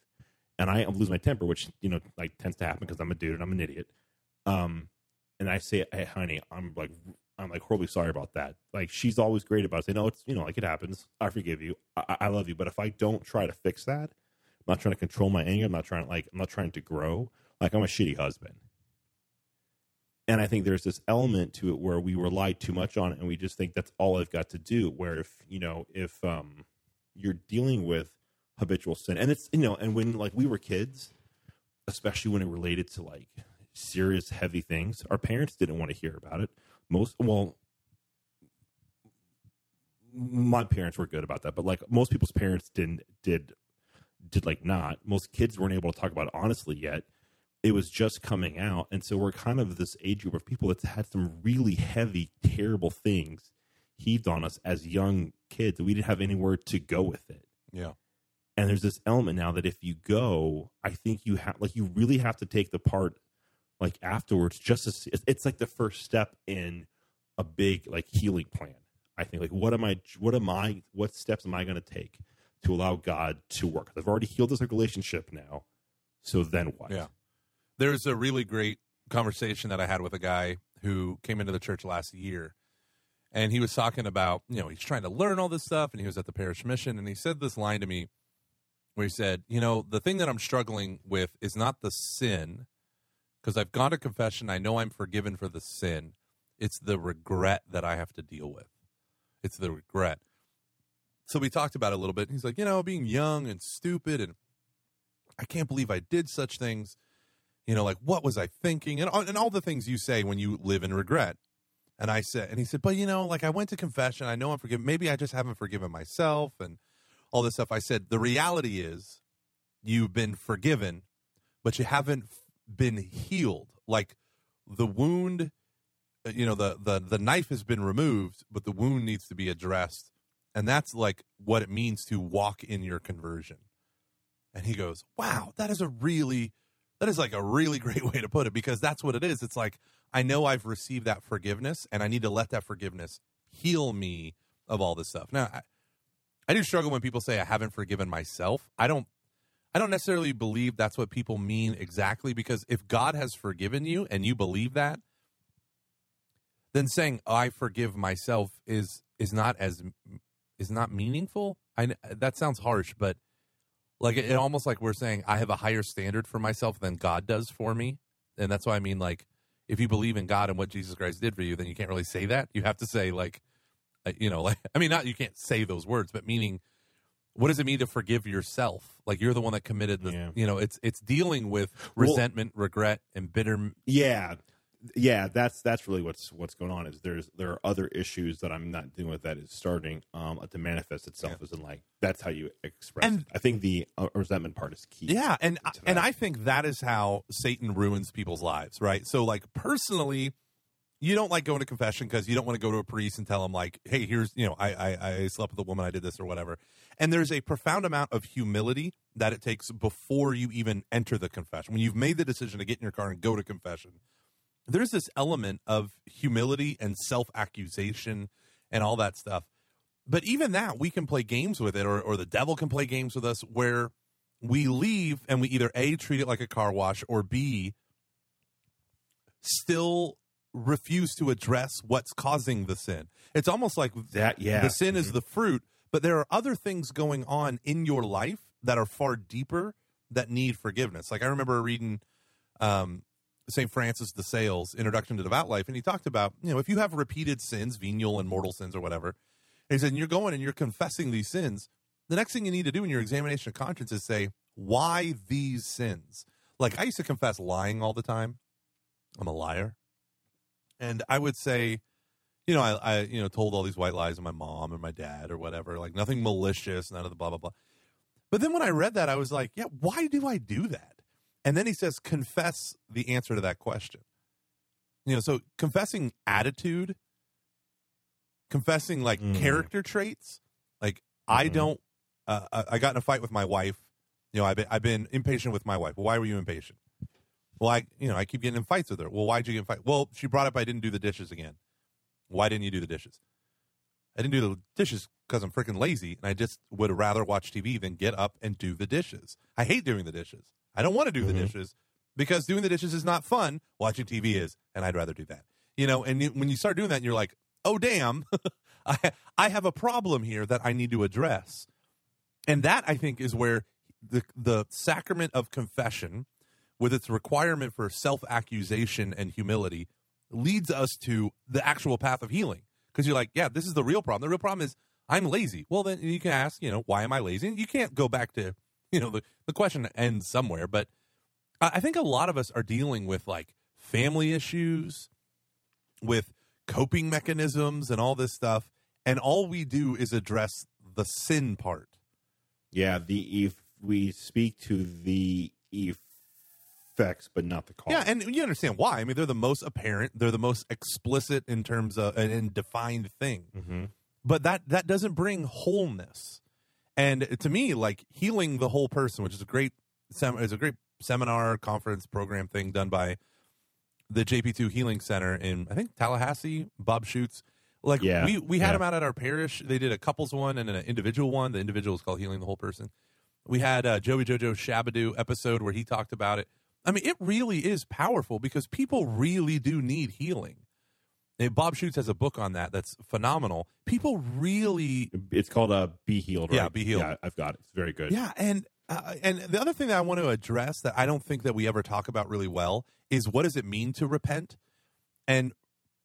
and i lose my temper which you know like tends to happen because i'm a dude and i'm an idiot um and i say hey honey i'm like i'm like horribly sorry about that. Like she's always great about it. Say no it's you know like it happens. I forgive you. I, I love you. But if i don't try to fix that i'm not trying to control my anger. I'm not trying to like i'm not trying to grow. Like i'm a shitty husband and I think there's this element to it where we rely too much on it and we just think that's all I've got to do. Where if, you know, if um, you're dealing with habitual sin and it's, you know, and when like we were kids, especially when it related to like serious, heavy things, our parents didn't want to hear about it. Most, well, my parents were good about that, but like most people's parents didn't, did, did like not. Most kids weren't able to talk about it honestly yet it was just coming out. And so we're kind of this age group of people that's had some really heavy terrible things heaved on us as young kids that we didn't have anywhere to go with it. Yeah. and there's this element now that if you go i think you have like you really have to take the part like afterwards just to see, it's, it's like the first step in a big like healing plan i think. Like what am i what am i what steps am i going to take to allow god to work? I've already healed this relationship now so then what? Yeah. There's a really great conversation that I had with a guy who came into the church last year. And he was talking about, you know, he's trying to learn all this stuff and he was at the parish mission. And he said this line to me where he said, You know, the thing that I'm struggling with is not the sin, because I've gone to confession. I know I'm forgiven for the sin. It's the regret that I have to deal with. It's the regret. So we talked about it a little bit. He's like, You know, being young and stupid and I can't believe I did such things you know, like what was I thinking, and and all the things you say when you live in regret. And I said, and he said, but you know, like I went to confession, I know I'm forgiven. Maybe I just haven't forgiven myself and all this stuff. I said, the reality is, you've been forgiven, but you haven't been healed. Like the wound uh, you know the the the knife has been removed, but the wound needs to be addressed, and that's like what it means to walk in your conversion. And he goes, "Wow, that is a really that is like a really great way to put it because that's what it is. It's like I know I've received that forgiveness, and I need to let that forgiveness heal me of all this stuff. Now, I, I do struggle when people say I haven't forgiven myself. I don't I don't necessarily believe that's what people mean exactly because if God has forgiven you and you believe that, then saying oh, I forgive myself is is not as is not meaningful. I that sounds harsh, but like it, it almost like we're saying I have a higher standard for myself than God does for me, and that's why I mean like if you believe in God and what Jesus Christ did for you, then you can't really say that. You have to say like, uh, you know, like I mean, not you can't say those words, but meaning, what does it mean to forgive yourself? Like you're the one that committed the, Yeah. you know, it's it's dealing with Well- resentment, regret, and bitter. Yeah, yeah. That's that's really what's what's going on. Is there's there are other issues that I'm not dealing with that is starting um to manifest itself as in like that's how you express. And- it. I think the uh, resentment part is key. Yeah, and and. I think that is how Satan ruins people's lives, right? So like personally, you don't like going to confession because you don't want to go to a priest and tell him like, "Hey, here's you know, I, I I slept with a woman, I did this or whatever." And there's a profound amount of humility that it takes before you even enter the confession. When you've made the decision to get in your car and go to confession, there's this element of humility and self accusation and all that stuff. But even that, we can play games with it, or, or the devil can play games with us where we leave and we either A, treat it like a car wash, or B, still refuse to address what's causing the sin. It's almost like That yeah. the sin is the fruit, but there are other things going on in your life that are far deeper that need forgiveness. Like I remember reading um, St. Francis de Sales' Introduction to Devout Life, and he talked about, you know, if you have repeated sins, venial and mortal sins or whatever, he said, and you're going and you're confessing these sins, the next thing you need to do in your examination of conscience is say, why these sins? Like I used to confess lying all the time. I'm a liar. And I would say, you know, I, I, you know, told all these white lies to my mom or my dad or whatever, like nothing malicious, none of the blah, blah, blah. But then when I read that, I was like, yeah, why do I do that? And then he says, confess the answer to that question. You know, so confessing attitude, confessing like Mm. character traits, like I Mhm. don't, uh, I I got in a fight with my wife. You know, I've been, I've been impatient with my wife. Why were you impatient? Well, I, you know, I keep getting in fights with her. Well, why'd you get in fight? Well, she brought up I didn't do the dishes again. Why didn't you do the dishes? I didn't do the dishes because I'm freaking lazy and I just would rather watch TV than get up and do the dishes. I hate doing the dishes. I don't want to do the Mhm. dishes because doing the dishes is not fun. Watching TV is, and I'd rather do that. You know, and you, when you start doing that, you're like, oh damn, I I have a problem here that I need to address, and that I think is where the the sacrament of confession, with its requirement for self accusation and humility, leads us to the actual path of healing. Because you're like, yeah, this is the real problem. The real problem is I'm lazy. Well, then you can ask, you know, why am I lazy? And you can't go back to, you know, the, the question ends somewhere. But I think a lot of us are dealing with like family issues, with coping mechanisms and all this stuff. And all we do is address the sin part. yeah. The if we speak to the effects, but not the cause. Yeah, and you understand why. I mean, they're the most apparent, they're the most explicit in terms of and, defined thing. Mhm. But that that doesn't bring wholeness. And to me, like healing the whole person, which is a great sem- is a great seminar conference program thing done by the JP2 Healing Center in I think Tallahassee. Bob Schuchts. Like Yeah, we we had yeah. them out at our parish. They did a couples one and an individual one. The individual is called Healing the Whole Person. We had uh, Joey Jojo Shabadoo episode where he talked about it. I mean, it really is powerful because people really do need healing. Bob Schuchts has a book on that that's phenomenal. People really, It's called uh, Be Healed. Yeah, right? Be Healed. Yeah, I've got it. It's very good. yeah. And uh, and the other thing that I want to address that I don't think that we ever talk about really well is what does it mean to repent? And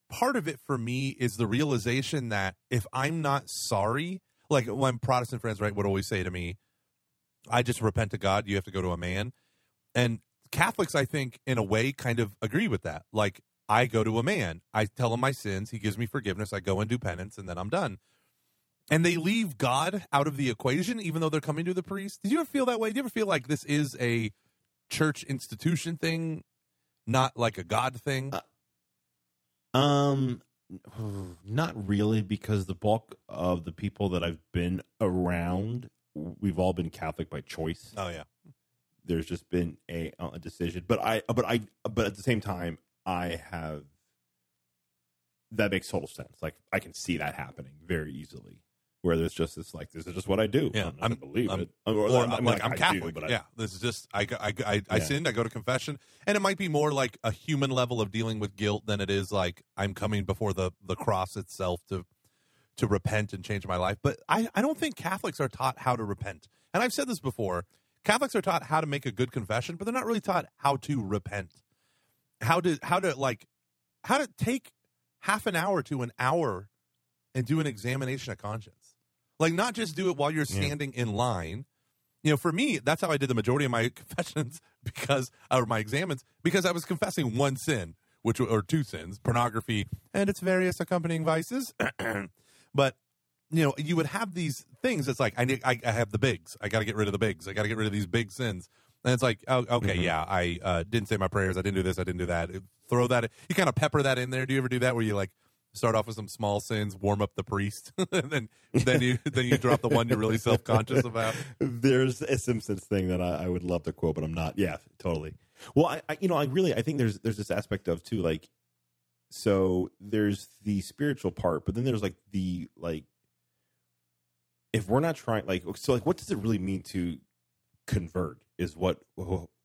part of it for me is the realization that if I'm not sorry, like when Protestant friends, right, would always say to me, I just repent to God, you have to go to a man. And Catholics, I think, in a way, kind of agree with that. Like, I go to a man, I tell him my sins, he gives me forgiveness, I go and do penance, and then I'm done. And they leave God out of the equation, even though they're coming to the priest. Did you ever feel that way? Did you ever feel like this is a church institution thing, not like a God thing? Uh, Um, not really, because the bulk of the people that I've been around, we've all been Catholic by choice. Oh yeah. There's just been a, a decision, but I, but I, but at the same time, I have. That makes total sense. Like I can see that happening very easily. Where there's just this, like this is just what I do. Yeah, I'm I'm- believe I'm- it. Or, I I'm mean, like I I'm do, Catholic, but I- yeah. This is just I I I, I Yeah. sinned. I go to confession, and it might be more like a human level of dealing with guilt than it is like I'm coming before the the cross itself to to repent and change my life. But I I don't think Catholics are taught how to repent. And I've said this before. Catholics are taught how to make a good confession, but they're not really taught how to repent. How to how to like how to take half an hour to an hour and do an examination of conscience. Like not just do it while you're Yeah. standing in line. You know, for me, that's how I did the majority of my confessions because or my examens because I was confessing one sin, which or two sins, pornography and its various accompanying vices. but you know, you would have these things. It's like I need, I, I have the bigs. I got to get rid of the bigs. I got to get rid of these big sins. And it's like, oh, okay, Mhm. yeah, I uh, didn't say my prayers. I didn't do this. I didn't do that. Throw that. You kind of pepper that in there. Do you ever do that where you like start off with some small sins, warm up the priest, and then then you then you drop the one you're really self conscious about? there's a Simpsons thing that I, I would love to quote, but I'm not. Yeah, totally. Well, I, I you know I really I think there's there's this aspect of too like so there's the spiritual part, but then there's like the like if we're not trying like so like what does it really mean to convert is what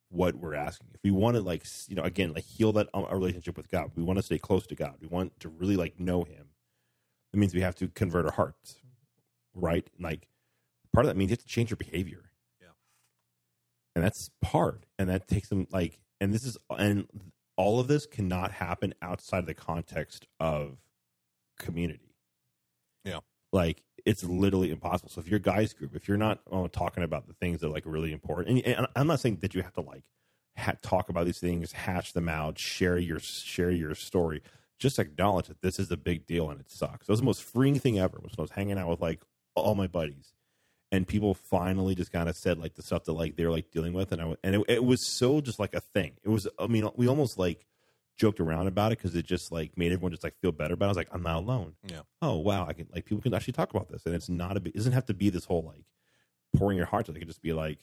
what we're asking. If we want to like you know again like heal that um, our relationship with God, we want to stay close to God. We want to really like know Him. It means we have to convert our hearts, right? Like part of that means you have to change your behavior. Yeah. and that's hard, and that takes them like and this is and all of this cannot happen outside of the context of community. Yeah. like it's literally impossible. So if you're a guys group, if you're not uh, talking about the things that are like really important, and, and I'm not saying that you have to like ha- talk about these things, hash them out, share your share your story. Just acknowledge that this is a big deal and it sucks. That was the most freeing thing ever. Was when I was hanging out with like all my buddies, and people finally just kind of said like the stuff that like they were like dealing with, and I and it, it was so just like a thing. It was. I mean, we almost like joked around about it because it just like made everyone just like feel better about it. I was like, I'm not alone. Yeah. Oh wow, I can like people can actually talk about this, and it's not a. big- It doesn't have to be this whole like pouring your heart. out. It could just be like,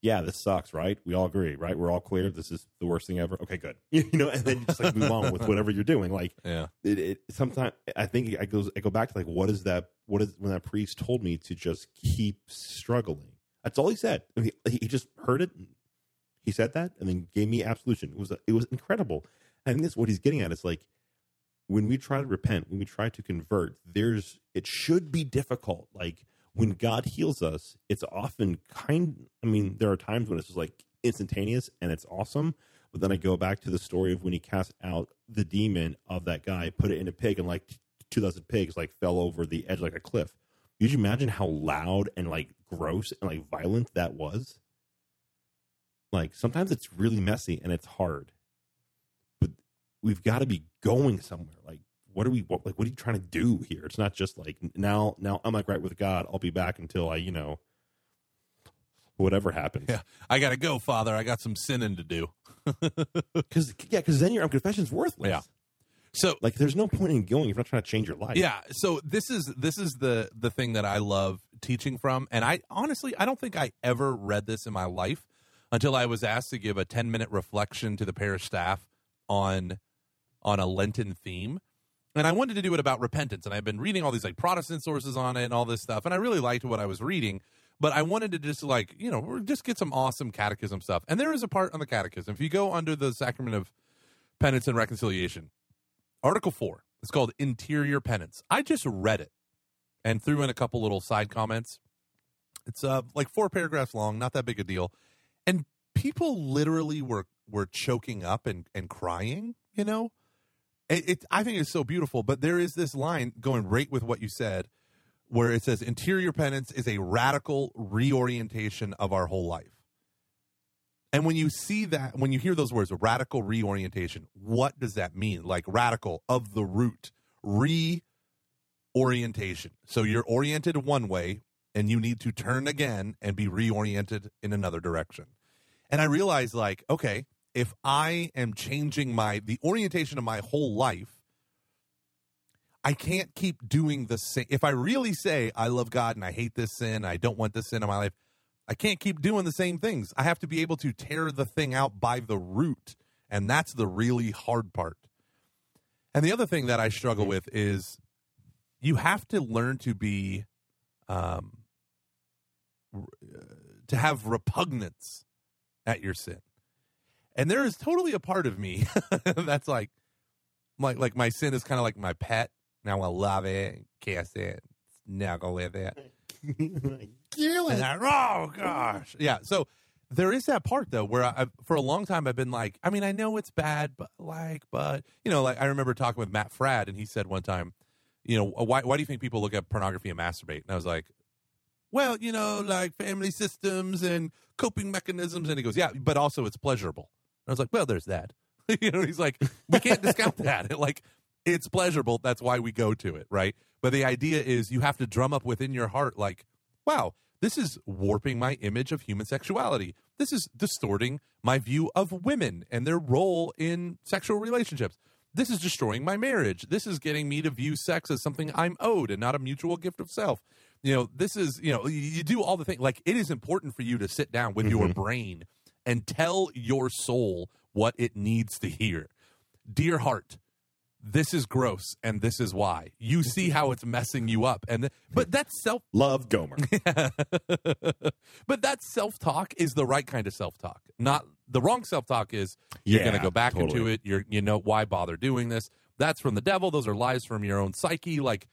yeah, this sucks, right? We all agree, right? We're all clear. This is the worst thing ever. Okay, good. You know, and then you just like move on with whatever you're doing. Like Yeah. it, it sometimes I think I goes I go back to like what is that what is when that priest told me to just keep struggling. That's all he said. I mean, he, he just heard it. He said that and then gave me absolution. It was it was incredible. I think that's what he's getting at. It's like when we try to repent, when we try to convert, there's it should be difficult. Like when God heals us, it's often kind. I mean, there are times when it's just like instantaneous and it's awesome. But then I go back to the story of when he cast out the demon of that guy, put it in a pig, and like two thousand pigs like fell over the edge like a cliff. Could you imagine how loud and like gross and like violent that was? Like sometimes it's really messy and it's hard, we've got to be going somewhere. Like, what are we? What, like, what are you trying to do here? It's not just like now. Now I'm like right with God. I'll be back until I, you know, whatever happens. Yeah. I got to go, Father. I got some sinning to do. Because yeah, because then your um, confession's worthless. Yeah. So Like, there's no point in going if you're not trying to change your life. Yeah, so this is this is the the thing that I love teaching from and I honestly I don't think I ever read this in my life until I was asked to give a 10-minute reflection to the parish staff on on a Lenten theme. And I wanted to do it about repentance and I've been reading all these like Protestant sources on it and all this stuff and I really liked what I was reading, but I wanted to just like, you know, just get some awesome catechism stuff. And there is a part on the catechism. If you go under the sacrament of penance and reconciliation, Article 4. It's called Interior Penance. I just read it and threw in a couple little side comments. It's uh like four paragraphs long, not that big a deal. And people literally were were choking up and and crying, you know? It, it I think it's so beautiful, but there is this line going right with what you said where it says interior penance is a radical reorientation of our whole life. And when you see that, when you hear those words, radical reorientation, what does that mean? Like radical of the root, reorientation. So you're oriented one way and you need to turn again and be reoriented in another direction. And I realized, like, okay, if I am changing my, the orientation of my whole life I can't keep doing the same. If I really say I love God and I hate this sin, I don't want this sin in my life, I can't keep doing the same things. I have to be able to tear the thing out by the root. And that's the really hard part. And the other thing that I struggle with is you have to learn to be, um, to have repugnance at your sin. And there is totally a part of me that's like, like, like my sin is kind of like my pet. Now I love it, kiss it, snuggle with it. And I, oh gosh, yeah. So there is that part though where I, for a long time I've been like, I mean, I know it's bad, but like, but you know, like I remember talking with Matt Fradd, and he said one time, you know, why why do you think people look at pornography and masturbate? And I was like, well, you know, like family systems and coping mechanisms, and he goes, yeah, but also it's pleasurable. I was like, well, there's that. you know, he's like, we can't discount that. like, it's pleasurable. That's why we go to it, right? But the idea is you have to drum up within your heart, like, wow, this is warping my image of human sexuality. This is distorting my view of women and their role in sexual relationships. This is destroying my marriage. This is getting me to view sex as something I'm owed and not a mutual gift of self. You know, this is, you know, you do all the things. Like, it is important for you to sit down with your mm-hmm. brain and tell your soul what it needs to hear. Dear heart, this is gross and this is why. You see how it's messing you up. And but that's self Love Gomer. but that self-talk is the right kind of self-talk. Not the wrong self-talk is you're Yeah, going to go back into it. You're you know why bother doing this? That's from the devil. Those are lies from your own psyche. Like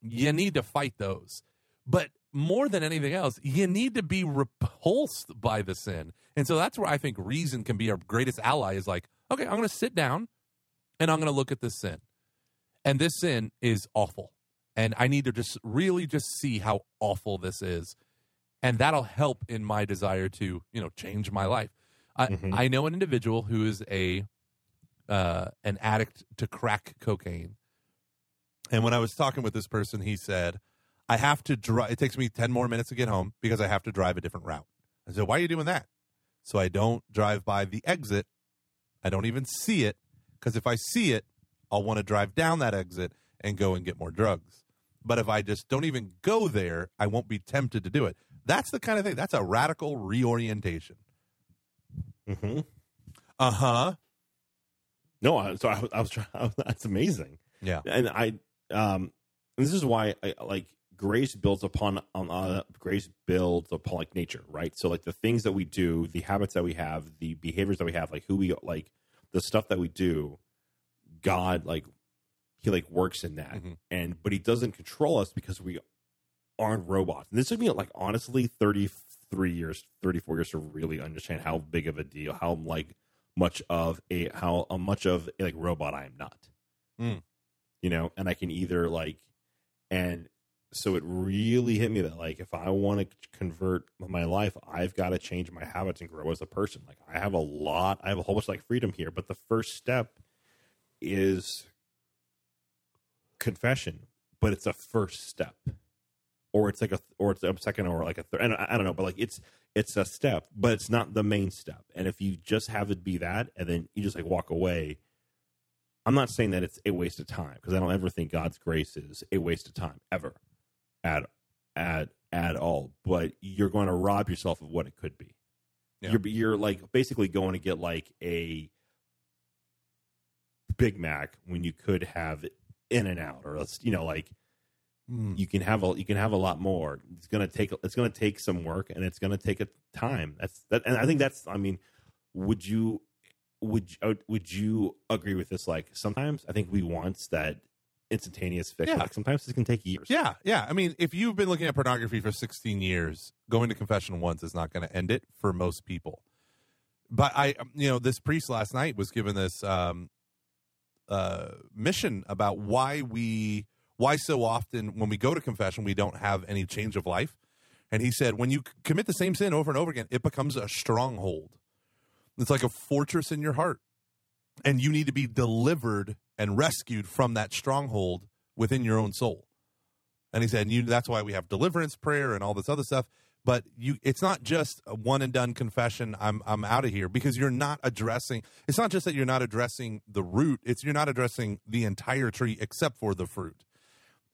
you need to fight those. But more than anything else, you need to be repulsed by the sin. And so that's where I think reason can be our greatest ally is like, okay, I'm going to sit down and I'm going to look at this sin. And this sin is awful. And I need to just really just see how awful this is. And that'll help in my desire to, you know, change my life. I, Mhm. I know an individual who is a uh, an addict to crack cocaine. And when I was talking with this person, he said, I have to drive. It takes me 10 more minutes to get home because I have to drive a different route. I said, Why are you doing that? So I don't drive by the exit. I don't even see it because if I see it, I'll want to drive down that exit and go and get more drugs. But if I just don't even go there, I won't be tempted to do it. That's the kind of thing. That's a radical reorientation. hmm Uh huh. No, I, so I, I was trying. That's amazing. Yeah. and I um and this is why I like grace builds upon on uh, grace builds upon like nature, right? So like the things that we do, the habits that we have, the behaviors that we have, like who we like, the stuff that we do, God like he like works in that, Mhm. and but he doesn't control us because we aren't robots. And this took me like honestly thirty three years, thirty four years to really understand how big of a deal, how like much of a how uh, much of a like robot I am not you know, and I can either like, and so it really hit me that like, if I want to convert my life, I've got to change my habits and grow as a person. Like, I have a lot, I have a whole bunch of like freedom here, but the first step is confession, but it's a first step, or it's like a, or it's a second, or like a third. And I, I don't know, but like it's it's a step, but it's not the main step. And if you just have it be that, and then you just like walk away, I'm not saying that it's a waste of time because I don't ever think God's grace is a waste of time ever, at at at all. But you're going to rob yourself of what it could be. Yeah. You're you're like basically going to get like a Big Mac when you could have In and Out or else, you know like Mm. you can have a you can have a lot more. It's gonna take it's gonna take some work and it's gonna take a time. That's that, and I think that's. I mean, would you would uh, would you agree with this? Like sometimes I think we want that instantaneous fix. Yeah. Like sometimes it can take years. Yeah, yeah. I mean, if you've been looking at pornography for 16 years, going to confession once is not going to end it for most people. But I, um, you know, this priest last night was given this um, uh, mission about why we, why so often when we go to confession we don't have any change of life. And he said, when you c- commit the same sin over and over again, it becomes a stronghold. It's like a fortress in your heart, and you need to be delivered and rescued from that stronghold within your own soul. And he said, you, that's why we have deliverance prayer and all this other stuff. But you, it's not just a one and done confession. I'm, I'm out of here because you're not addressing. It's not just that you're not addressing the root. It's you're not addressing the entire tree except for the fruit.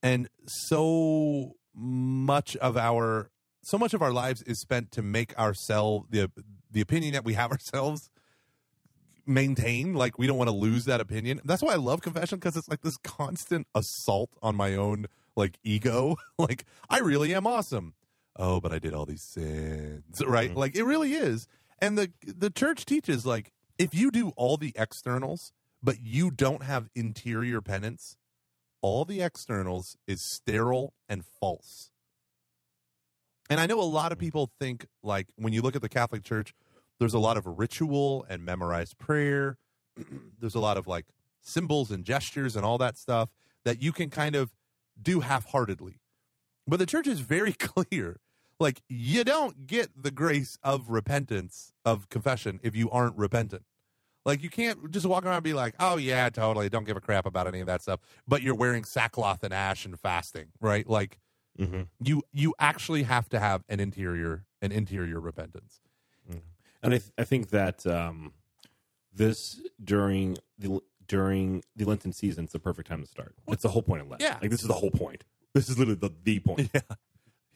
and so much of our so much of our lives is spent to make ourselves the the opinion that we have ourselves maintain like we don't want to lose that opinion. That's why i love confession because it's like this constant assault on my own like ego. Like i really am awesome. Oh but i did all these sins right? Mhm. like it really is. And the the church teaches like if you do all the externals but you don't have interior penance all the externals is sterile and false. And i know a lot of people think like when you look at the catholic church there's a lot of ritual and memorized prayer. There's a lot of like symbols and gestures and all that stuff that you can kind of do half-heartedly. But the church is very clear. Like you don't get the grace of repentance of confession if you aren't repentant. Like you can't just walk around and be like oh yeah totally don't give a crap about any of that stuff but you're wearing sackcloth and ash and fasting right? Like Mm-hmm. you you actually have to have an interior an interior repentance And I, th- I think that um, this during the during the Lenten season is the perfect time to start. It's the whole point of Lent. Yeah. like this is the whole point. This is literally the the point.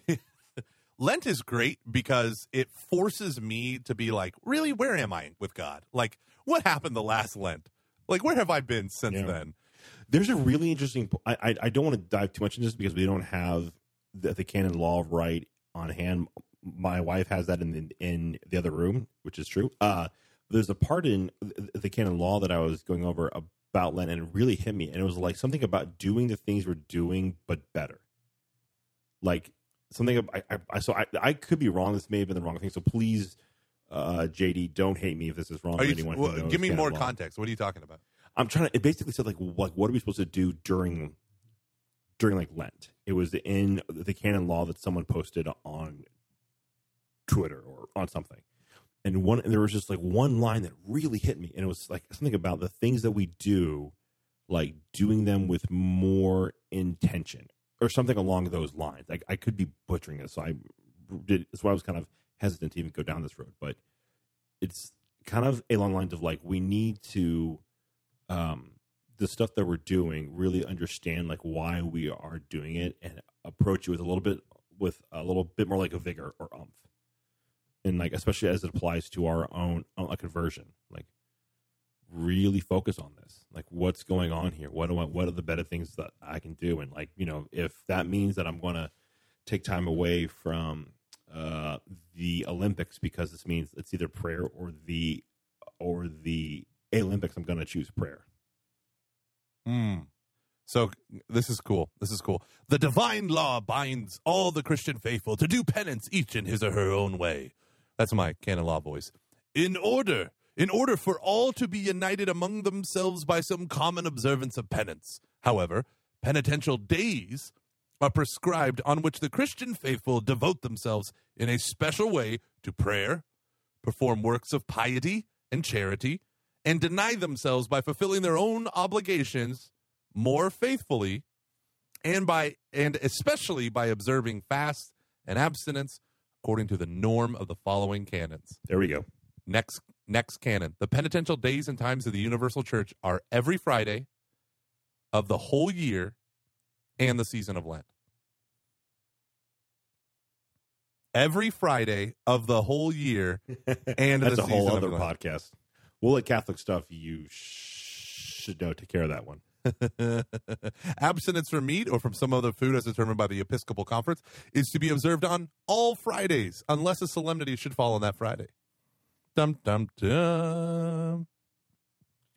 Yeah. Lent is great because it forces me to be like, really, where am I with God? Like, what happened the last Lent? Like, where have I been since Yeah. then? There's a really interesting. I I, I don't want to dive too much into this because we don't have the, the canon law right on hand. My wife has that in the, in the other room, which is true. Uh, there's a part in the, canon law that I was going over about Lent, and it really hit me. And it was like something about doing the things we're doing, but better. Like something. I, I, I so I, I could be wrong. This may have been the wrong thing. So please, uh, JD, don't hate me if this is wrong. Are you, anyone well, give me more law. context. What are you talking about? I'm trying to. It basically said like, like what are we supposed to do during during like Lent? It was in the canon law that someone posted on Twitter or on something, and one and there was just like one line that really hit me, and it was like something about the things that we do, like doing them with more intention or something along those lines. Like I could be butchering this, so I did. That's why I was kind of hesitant to even go down this road, but it's kind of along lines of like we need to um, the stuff that we're doing really understand like why we are doing it and approach it with a little bit with a little bit more like a vigor or umph and like especially as it applies to our own uh, conversion like really focus on this like what's going on here what do I, what are the better things that i can do and like you know if that means that i'm going to take time away from uh the olympics because this means it's either prayer or the or the olympics i'm going to choose prayer Hmm. So this is cool. This is cool. The divine law binds all the Christian faithful to do penance each in his or her own way. That's my canon law voice. In order, in order for all to be united among themselves by some common observance of penance. However, penitential days are prescribed on which the Christian faithful devote themselves in a special way to prayer, perform works of piety and charity, and deny themselves by fulfilling their own obligations more faithfully and by and especially by observing fast and abstinence according to the norm of the following canons. There we go. Next next canon. The penitential days and times of the universal church are every friday of the whole year and the season of lent. Every friday of the whole year and that's the a whole other podcast. We'll let catholic stuff you sh- should know take care of that one Abstinence from meat or from some other food as determined by the Episcopal Conference is to be observed on all Fridays, unless a solemnity should fall on that Friday. Dum dum dum.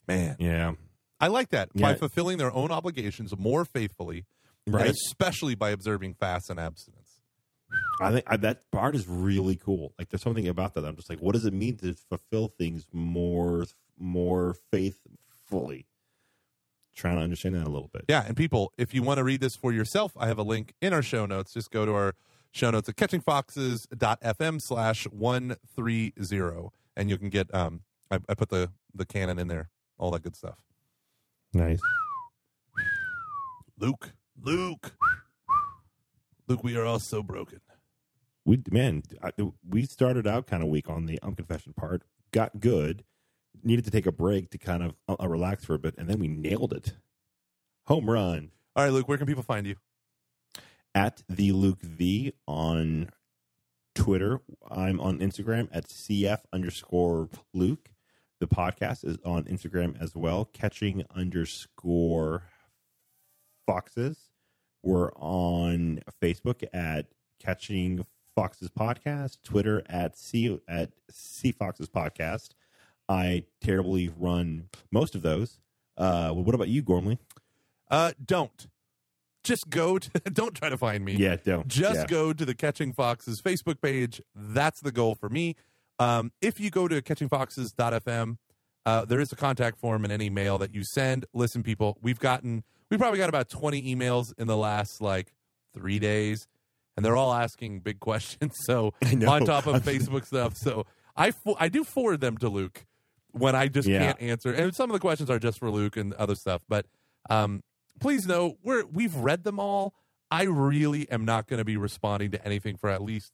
Man, yeah I like that. By fulfilling their own obligations more faithfully, right especially by observing fast and abstinence. i think I, that part is really cool like there's something about that i'm just like what does it mean to fulfill things more more faithfully trying to understand that a little bit Yeah, and people, if you want to read this for yourself, I have a link in our show notes. Just go to our show notes at catchingfoxes.fm slash 130, and you can get, um, I, I put the, the canon in there, all that good stuff. nice Luke, Luke, Luke, we are all so broken. we man I, we started out kind of weak on the unconfession part got good needed to take a break to kind of uh, relax for a bit and then we nailed it home run All right, Luke, where can people find you? at the Luke V on Twitter. I'm on Instagram at CF underscore Luke. The podcast is on Instagram as well, catching underscore foxes. We're on Facebook at catching foxes podcast, Twitter at C at C foxes podcast. I terribly run most of those. Uh, what about you, Gormley? Uh, don't. Just go to, don't try to find me. Yeah, don't. Just yeah. go to the Catching Foxes Facebook page. That's the goal for me. Um, if you go to catchingfoxes.fm, uh, there is a contact form in any mail that you send. Listen, people, we've gotten, we probably got about 20 emails in the last like three days, and they're all asking big questions. So, on top of Facebook stuff. So, I, fo- I do forward them to Luke when I just Yeah. can't answer. And some of the questions are just for Luke and other stuff. But um, please know we're we've read them all. I really am not going to be responding to anything for at least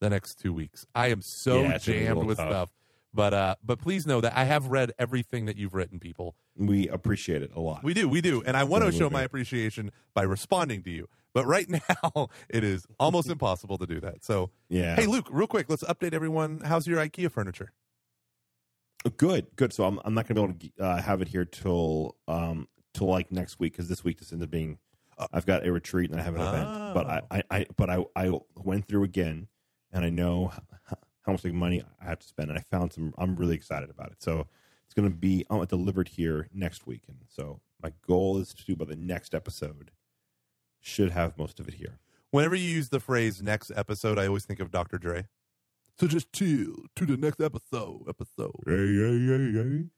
the next two weeks. I am so Yeah, it's gonna be a jammed with tough. stuff. But uh, but please know that I have read everything that you've written, people. We appreciate it a lot. We do, we do, and I want to show my appreciation by responding to you. But right now, it is almost impossible to do that. So, yeah. hey, Luke, real quick, let's update everyone. How's your IKEA furniture? Good, good. So I'm I'm not going to be able to uh, have it here till um till like next week because this week just ended up being I've got a retreat and I have an event. But I, I, I but I I went through again and I know how much like money I have to spend and I found some. I'm really excited about it. So it's going to be uh, delivered here next week and so my goal is to do by the next episode should have most of it here. Whenever you use the phrase "next episode," I always think of Dr. Dre. So just chill to the next episode. Episode. Hey, hey, hey, hey.